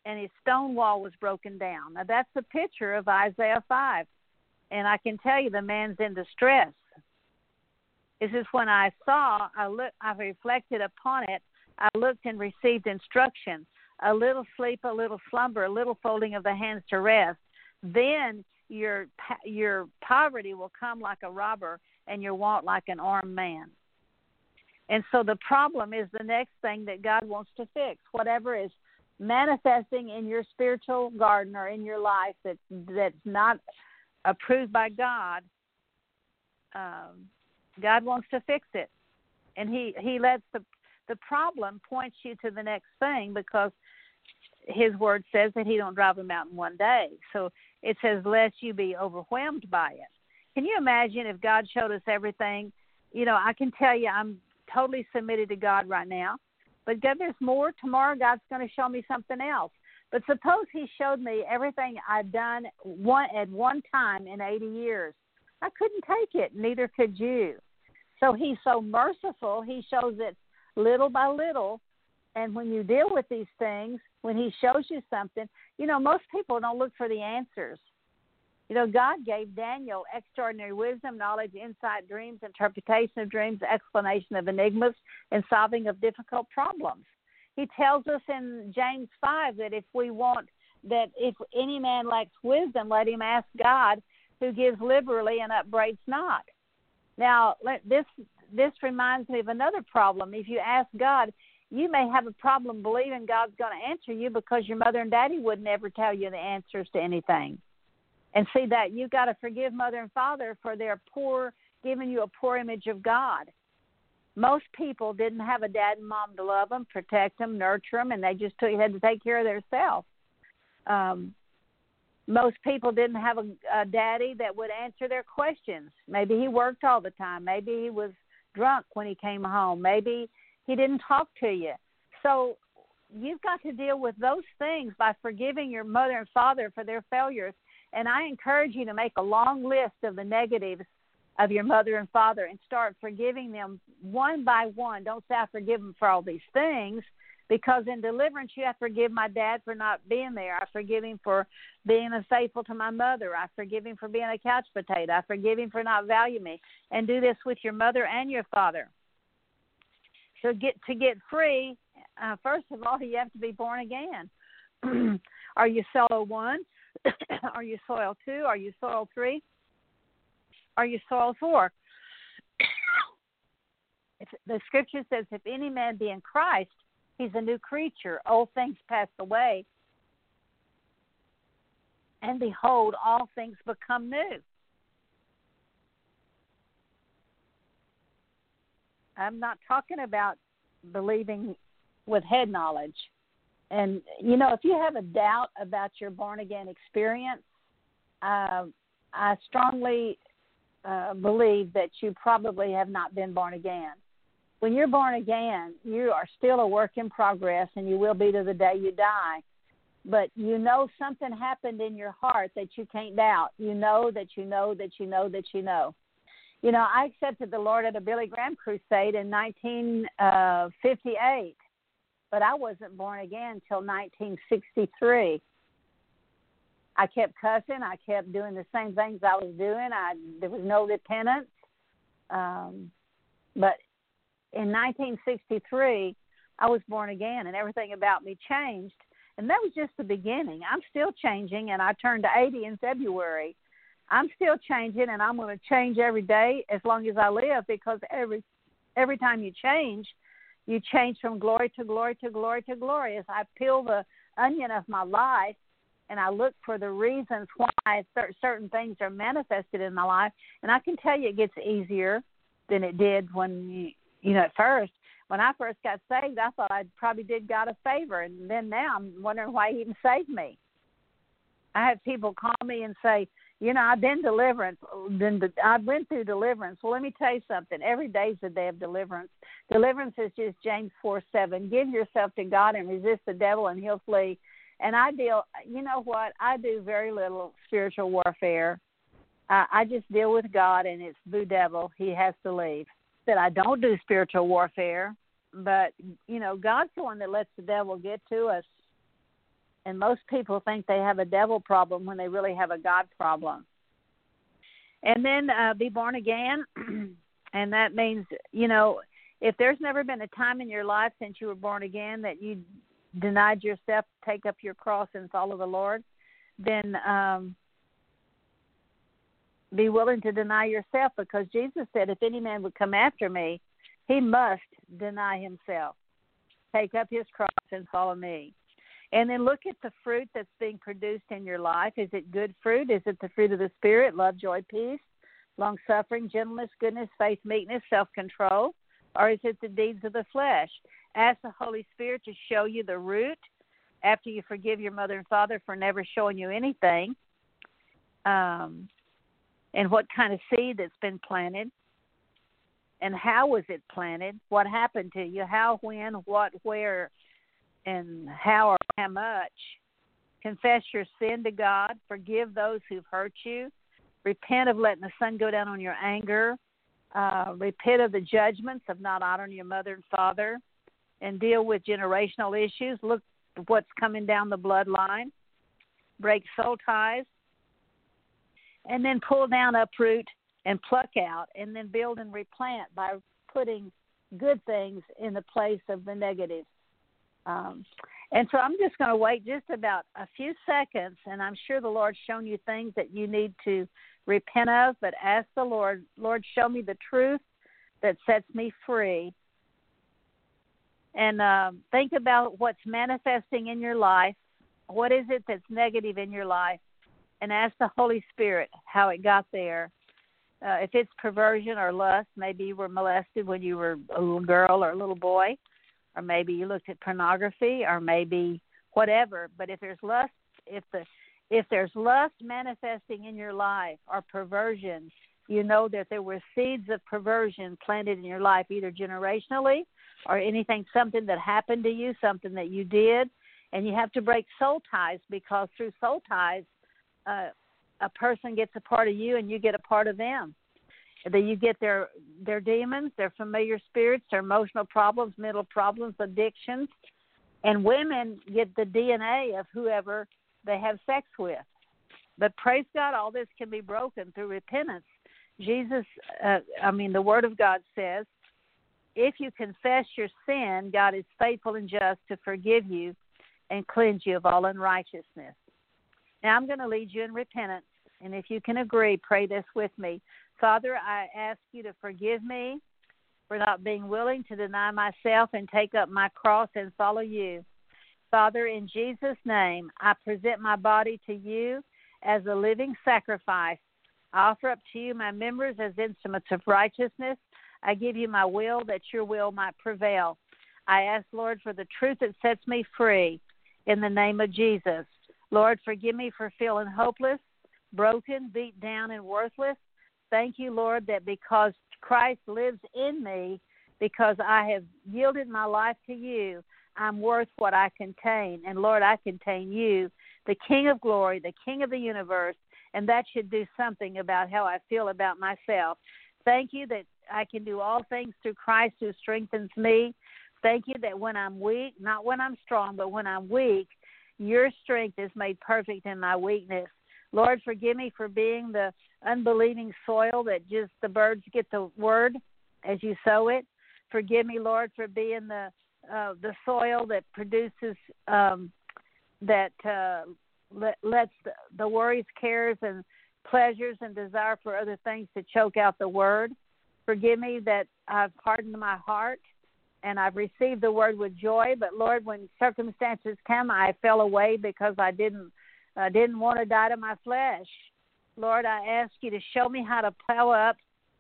and his stone wall was broken down. Now that's the picture of Isaiah 5 and I can tell you the man's in distress. This is when I saw, I look, I reflected upon it. I looked and received instruction. A little sleep, a little slumber, a little folding of the hands to rest. Then your your poverty will come like a robber, and your want like an armed man. And so the problem is the next thing that God wants to fix. Whatever is manifesting in your spiritual garden or in your life that that's not approved by God, um, God wants to fix it, and He He lets the the problem points you to the next thing because His Word says that He don't drive them out in one day. So it says, lest you be overwhelmed by it. Can you imagine if God showed us everything? You know, I can tell you I'm totally submitted to God right now. But God, there's more. Tomorrow, God's going to show me something else. But suppose He showed me everything I've done one at one time in 80 years. I couldn't take it. Neither could you. So He's so merciful. He shows it little by little. And when you deal with these things, when He shows you something, you know, most people don't look for the answers. You know, God gave Daniel extraordinary wisdom, knowledge, insight, dreams, interpretation of dreams, explanation of enigmas, and solving of difficult problems. He tells us in James 5 that if we want, that if any man lacks wisdom, let him ask God, who gives liberally and upbraids not. Now, this this reminds me of another problem. If you ask God, you may have a problem believing God's going to answer you because your mother and daddy would never tell you the answers to anything and see that you've got to forgive mother and father for their poor giving you a poor image of God. Most people didn't have a dad and mom to love them, protect them, nurture them, and they just took, had to take care of themselves. Um, most people didn't have a, a daddy that would answer their questions. Maybe he worked all the time. Maybe he was drunk when he came home. Maybe he didn't talk to you. So you've got to deal with those things by forgiving your mother and father for their failures and I encourage you to make a long list of the negatives of your mother and father and start forgiving them one by one. Don't say, I forgive them for all these things, because in deliverance, you have to forgive my dad for not being there. I forgive him for being unfaithful to my mother. I forgive him for being a couch potato. I forgive him for not valuing me. And do this with your mother and your father. So get to get free, uh, first of all, [LAUGHS] you have to be born again. [CLEARS THROAT] Are you soil one? [CLEARS THROAT] Are you soil two? Are you soil three? Are you soil four? [COUGHS] if the scripture says, if any man be in Christ, he's a new creature. Old things pass away. And behold, all things become new. I'm not talking about believing with head knowledge. And you know, if you have a doubt about your born again experience, uh, I strongly uh, believe that you probably have not been born again. When you're born again, you are still a work in progress, and you will be to the day you die. But you know something happened in your heart that you can't doubt. You know that you know that you know that you know. You know, I accepted the Lord at a Billy Graham crusade in 1958 but I wasn't born again until 1963. I kept cussing. I kept doing the same things I was doing. I there was no repentance. Um, but in 1963, I was born again, and everything about me changed. And that was just the beginning. I'm still changing, and I turned to 80 in February. I'm still changing, and I'm going to change every day as long as I live because every every time you change, you change from glory to glory to glory to glory. As I peel the onion of my life and I look for the reasons why certain things are manifested in my life, and I can tell you it gets easier than it did when you, you know, at first. When I first got saved, I thought I probably did God a favor, and then now I'm wondering why He even saved me. I have people call me and say, you know, I've been deliverance. Been I've went through deliverance. Well, let me tell you something. Every day is a day of deliverance. Deliverance is just James four seven. Give yourself to God and resist the devil, and he'll flee. And I deal. You know what? I do very little spiritual warfare. I, I just deal with God, and it's boo devil. He has to leave. That I don't do spiritual warfare, but you know, God's the one that lets the devil get to us and most people think they have a devil problem when they really have a God problem. And then uh, be born again, [CLEARS THROAT] and that means you know if there's never been a time in your life since you were born again that you denied yourself take up your cross and follow the Lord, then um, be willing to deny yourself because Jesus said, if any man would come after me, he must deny himself, take up his cross, and follow me. And then look at the fruit that's being produced in your life. Is it good fruit? Is it the fruit of the Spirit, love, joy, peace, long suffering, gentleness, goodness, faith, meekness, self control? Or is it the deeds of the flesh? Ask the Holy Spirit to show you the root after you forgive your mother and father for never showing you anything. um, and what kind of seed that's been planted, and how was it planted? What happened to you? How, when, what, where, and how or how much? Confess your sin to God. Forgive those who've hurt you. Repent of letting the sun go down on your anger. Uh, repent of the judgments of not honoring your mother and father, and deal with generational issues. Look what's coming down the bloodline. Break soul ties, and then pull down, uproot, and pluck out, and then build and replant by putting good things in the place of the negative. Um, and so I'm just going to wait just about a few seconds, and I'm sure the Lord's shown you things that you need to repent of, but ask the Lord, Lord, show me the truth that sets me free. And uh, think about what's manifesting in your life. What is it that's negative in your life? And ask the Holy Spirit how it got there. Uh, if it's perversion or lust, maybe you were molested when you were a little girl or a little boy, or maybe you looked at pornography, or maybe whatever. But if there's lust, if the if there's lust manifesting in your life or perversion, you know that there were seeds of perversion planted in your life, either generationally or anything, something that happened to you, something that you did. And you have to break soul ties because through soul ties, uh, a person gets a part of you and you get a part of them. That you get their their demons, their familiar spirits, their emotional problems, mental problems, addictions, and women get the DNA of whoever they have sex with. But praise God, all this can be broken through repentance. Jesus, uh, I mean, the Word of God says, if you confess your sin, God is faithful and just to forgive you and cleanse you of all unrighteousness. Now I'm going to lead you in repentance. And if you can agree, pray this with me. Father, I ask you to forgive me for not being willing to deny myself and take up my cross and follow you. Father, in Jesus' name, I present my body to you as a living sacrifice. I offer up to you my members as instruments of righteousness. I give you my will that your will might prevail. I ask, Lord, for the truth that sets me free in the name of Jesus. Lord, forgive me for feeling hopeless, broken, beat down, and worthless. Thank you, Lord, that because Christ lives in me, because I have yielded my life to you, I'm worth what I contain. And Lord, I contain you, the King of glory, the King of the universe, and that should do something about how I feel about myself. Thank you that I can do all things through Christ who strengthens me. Thank you that when I'm weak, not when I'm strong, but when I'm weak, your strength is made perfect in my weakness. Lord, forgive me for being the unbelieving soil that just the birds get the word as you sow it. Forgive me, Lord, for being the uh, the soil that produces um, that uh, let, lets the, the worries, cares, and pleasures and desire for other things to choke out the word. Forgive me that I've hardened my heart and I've received the word with joy. But Lord, when circumstances come, I fell away because I didn't I didn't want to die to my flesh. Lord, I ask you to show me how to plow up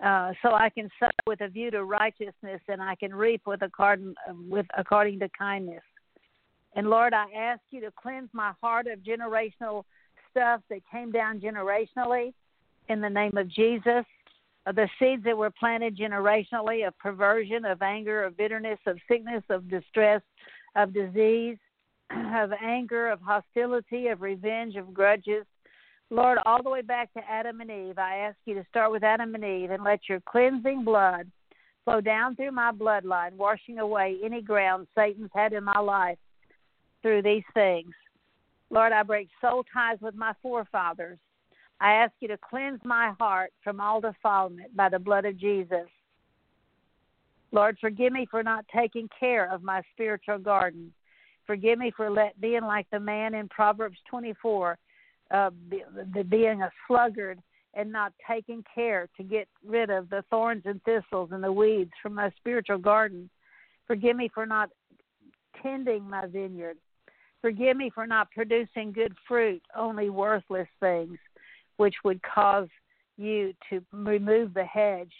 uh, so I can sow with a view to righteousness, and I can reap with according with according to kindness. And Lord, I ask you to cleanse my heart of generational stuff that came down generationally, in the name of Jesus. Of the seeds that were planted generationally of perversion, of anger, of bitterness, of sickness, of distress, of disease, [CLEARS THROAT] of anger, of hostility, of revenge, of grudges, Lord, all the way back to Adam and Eve, I ask you to start with Adam and Eve and let your cleansing blood flow down through my bloodline, washing away any ground Satan's had in my life through these things. Lord, I break soul ties with my forefathers. I ask you to cleanse my heart from all defilement by the blood of Jesus. Lord, forgive me for not taking care of my spiritual garden. Forgive me for let, being like the man in Proverbs 24 uh, the, being a sluggard and not taking care to get rid of the thorns and thistles and the weeds from my spiritual garden. Forgive me for not tending my vineyard. Forgive me for not producing good fruit, only worthless things, which would cause you to remove the hedge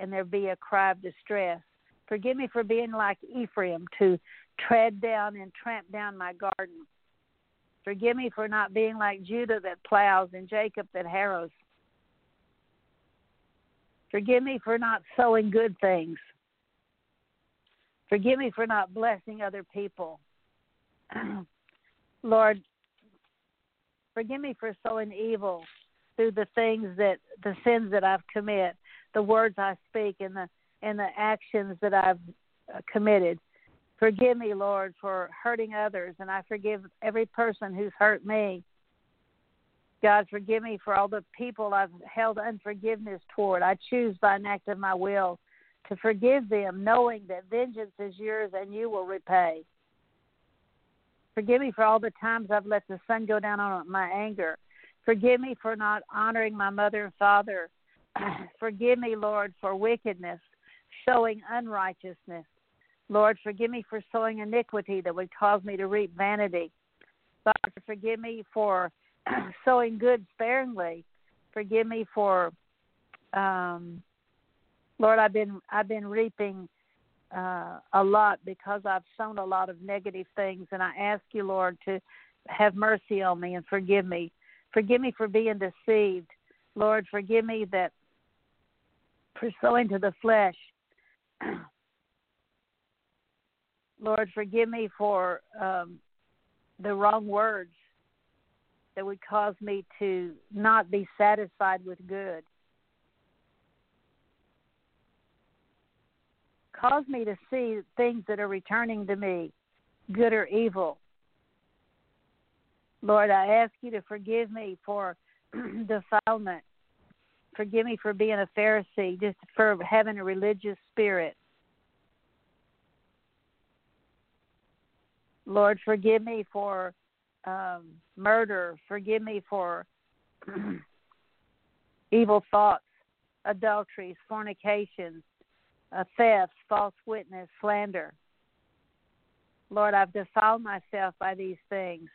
and there be a cry of distress. Forgive me for being like Ephraim to tread down and tramp down my garden Forgive me for not being like Judah that plows and Jacob that harrows. Forgive me for not sowing good things. Forgive me for not blessing other people. [CLEARS THROAT] Lord, forgive me for sowing evil through the things that the sins that I've committed, the words I speak, and the and the actions that I've uh, committed. Forgive me, Lord, for hurting others, and I forgive every person who's hurt me. God, forgive me for all the people I've held unforgiveness toward. I choose by an act of my will to forgive them, knowing that vengeance is yours and you will repay. Forgive me for all the times I've let the sun go down on my anger. Forgive me for not honoring my mother and father. [CLEARS THROAT] forgive me, Lord, for wickedness, showing unrighteousness. Lord, forgive me for sowing iniquity that would cause me to reap vanity. Father, forgive me for [CLEARS THROAT] sowing good sparingly. Forgive me for um, Lord, I've been I've been reaping uh, a lot because I've sown a lot of negative things, and I ask you, Lord, to have mercy on me and forgive me. Forgive me for being deceived, Lord. Forgive me that pursuing to the flesh. [CLEARS THROAT] Lord, forgive me for um, the wrong words that would cause me to not be satisfied with good. Cause me to see things that are returning to me, good or evil. Lord, I ask you to forgive me for [CLEARS THROAT] defilement. Forgive me for being a Pharisee, just for having a religious spirit. Lord, forgive me for um, murder. Forgive me for [CLEARS THROAT] evil thoughts, adulteries, fornications, uh, thefts, false witness, slander. Lord, I've defiled myself by these things.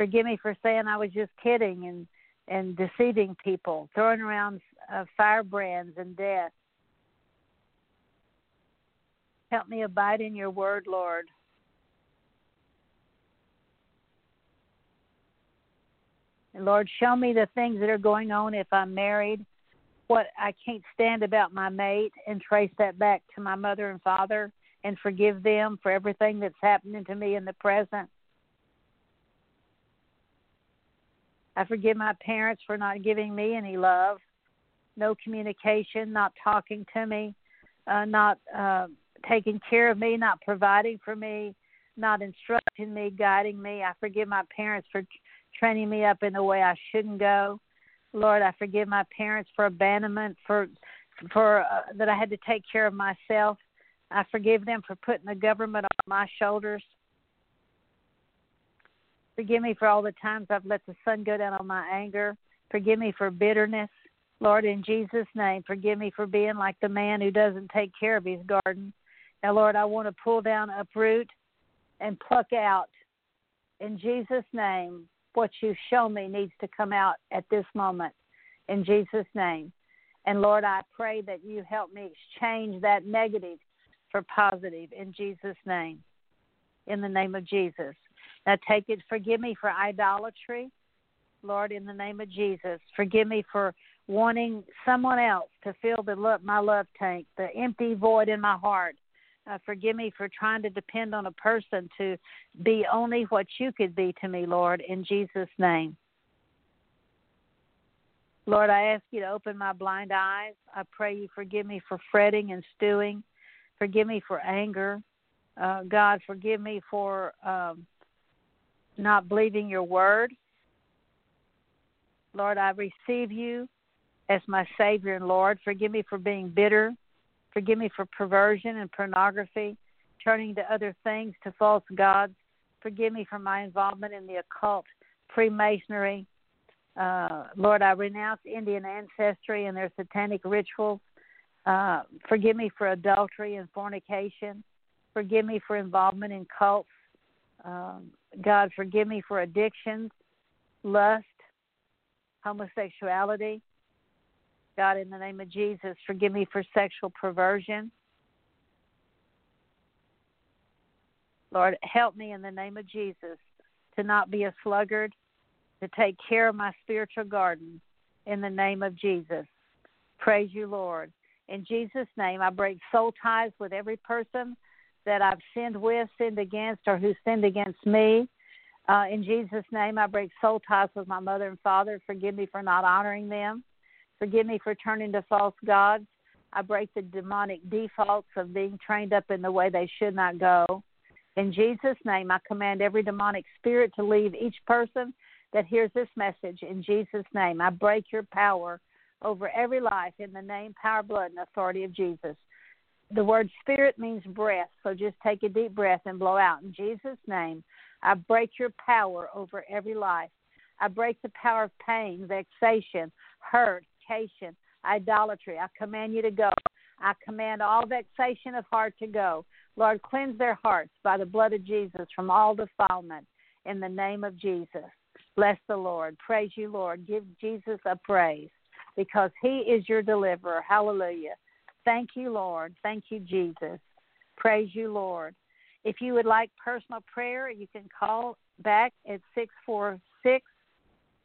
Forgive me for saying I was just kidding and and deceiving people, throwing around uh, firebrands and death. Help me abide in your word, Lord. And Lord, show me the things that are going on if I'm married, what I can't stand about my mate, and trace that back to my mother and father and forgive them for everything that's happening to me in the present. I forgive my parents for not giving me any love, no communication, not talking to me, uh, not uh, taking care of me, not providing for me, not instructing me, guiding me. I forgive my parents for training me up in the way I shouldn't go. Lord, I forgive my parents for abandonment, for for uh, that I had to take care of myself. I forgive them for putting the government on my shoulders. Forgive me for all the times I've let the sun go down on my anger. Forgive me for bitterness. Lord, in Jesus' name, forgive me for being like the man who doesn't take care of his garden. Now, Lord, I want to pull down, uproot, and pluck out, in Jesus' name, what you show me needs to come out at this moment in Jesus' name. And Lord, I pray that you help me exchange that negative for positive in Jesus' name. In the name of Jesus. Now take it, forgive me for idolatry. Lord, in the name of Jesus, forgive me for wanting someone else to fill the love, my love tank, the empty void in my heart. Uh, forgive me for trying to depend on a person to be only what you could be to me, Lord, in Jesus' name. Lord, I ask you to open my blind eyes. I pray you forgive me for fretting and stewing. Forgive me for anger. Uh, God, forgive me for um, not believing your word. Lord, I receive you as my Savior and Lord. Forgive me for being bitter Forgive me for perversion and pornography, turning to other things, to false gods. Forgive me for my involvement in the occult, Freemasonry. Uh, Lord, I renounce Indian ancestry and their satanic rituals. Uh, forgive me for adultery and fornication. Forgive me for involvement in cults. Um, God, forgive me for addictions, lust, homosexuality. God, in the name of Jesus, forgive me for sexual perversion. Lord, help me in the name of Jesus to not be a sluggard, to take care of my spiritual garden in the name of Jesus. Praise you, Lord. In Jesus' name, I break soul ties with every person that I've sinned with, sinned against, or who sinned against me. Uh, in Jesus' name, I break soul ties with my mother and father. Forgive me for not honoring them. Forgive me for turning to false gods. I break the demonic defaults of being trained up in the way they should not go. In Jesus' name, I command every demonic spirit to leave each person that hears this message. In Jesus' name, I break your power over every life in the name, power, blood, and authority of Jesus. The word spirit means breath, so just take a deep breath and blow out. In Jesus' name, I break your power over every life. I break the power of pain, vexation, hurt, vacation, idolatry. I command you to go. I command all vexation of heart to go. Lord, cleanse their hearts by the blood of Jesus from all defilement in the name of Jesus. Bless the Lord. Praise you, Lord. Give Jesus a praise because he is your deliverer. Hallelujah. Thank you, Lord. Thank you, Jesus. Praise you, Lord. If you would like personal prayer, you can call back at 646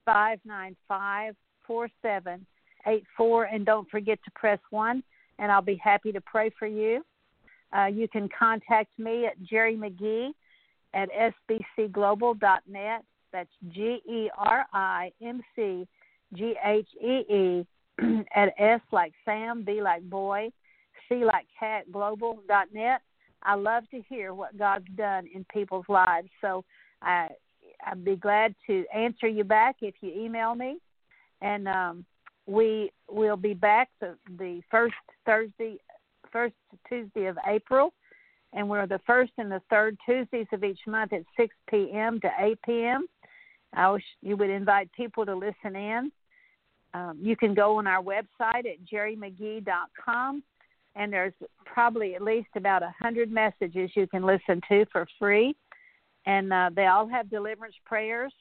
595 84 and don't forget to press 1 and I'll be happy to pray for you. Uh, you can contact me at Geri McGhee at sbcglobal.net. That's G E R I M C G H E E [CLEARS THROAT] at S like Sam, B like boy, C like cat, global dot net. I love to hear what God's done in people's lives. So I, I'd be glad to answer you back if you email me. And um, we will be back the, the first Thursday, first Tuesday of April, and we're the first and the third Tuesdays of each month at 6 p.m. to 8 p.m. I wish you would invite people to listen in. Um, you can go on our website at gerimcghee.com, and there's probably at least about a hundred messages you can listen to for free, and uh, they all have deliverance prayers.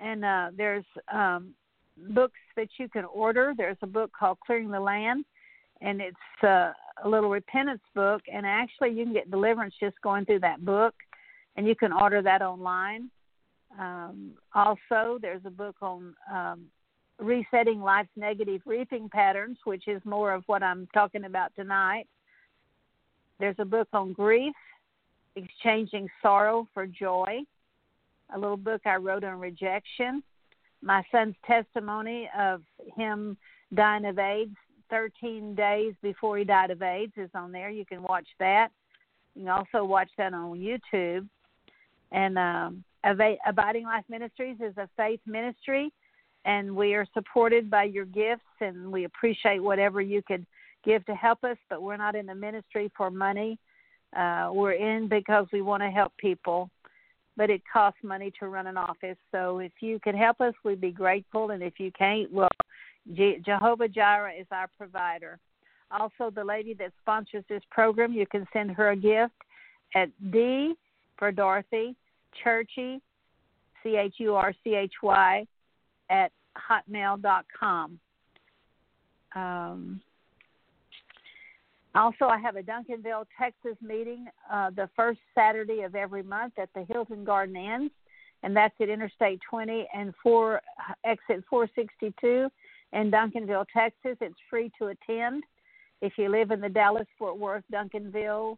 And uh, there's um, books that you can order. There's a book called Clearing the Land, and it's uh, a little repentance book. And actually, you can get deliverance just going through that book, and you can order that online. Um, also, there's a book on um, resetting life's negative reaping patterns, which is more of what I'm talking about tonight. There's a book on grief, exchanging sorrow for joy. A little book I wrote on rejection my son's testimony of him dying of AIDS 13 days before he died of AIDS is on there. You can watch that. You can also watch that on YouTube. And um, Abiding Life Ministries is a faith ministry, and we are supported by your gifts, and we appreciate whatever you could give to help us. But we're not in the ministry for money. Uh, we're in because we want to help people but it costs money to run an office. So if you can help us, we'd be grateful. And if you can't, well, Jehovah Jireh is our provider. Also, the lady that sponsors this program, you can send her a gift at D for Dorothy Churchy, C H U R C H Y, at hotmail.com. Um, also, I have a Duncanville, Texas meeting uh, the first Saturday of every month at the Hilton Garden Inn, and that's at Interstate 20 and 4 exit 462 in Duncanville, Texas. It's free to attend. If you live in the Dallas Fort Worth, Duncanville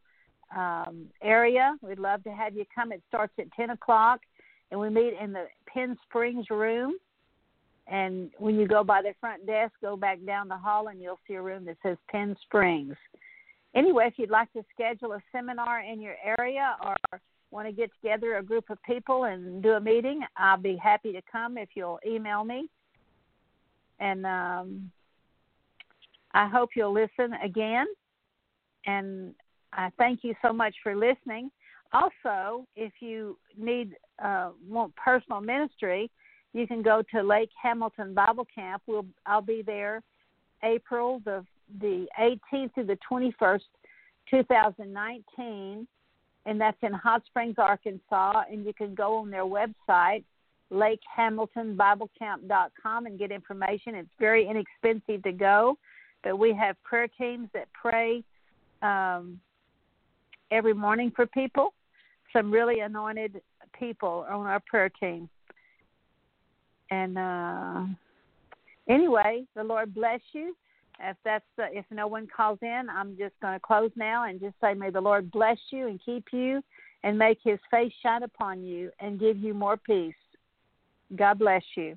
um, area, we'd love to have you come. It starts at 10 o'clock, and we meet in the Penn Springs room. And when you go by the front desk, go back down the hall, and you'll see a room that says Penn Springs anyway, if you'd like to schedule a seminar in your area or want to get together a group of people and do a meeting, I'll be happy to come if you'll email me. And um, I hope you'll listen again. And I thank you so much for listening. Also, if you need uh, want personal ministry, you can go to Lake Hamilton Bible Camp. We'll I'll be there April the the 18th to the 21st, 2019, and that's in Hot Springs, Arkansas. And you can go on their website, LakeHamiltonBibleCamp.com, and get information. It's very inexpensive to go, but we have prayer teams that pray um, every morning for people. Some really anointed people on our prayer team. And uh, anyway, the Lord bless you. If that's uh, if no one calls in, I'm just going to close now and just say, may the Lord bless you and keep you, and make His face shine upon you and give you more peace. God bless you.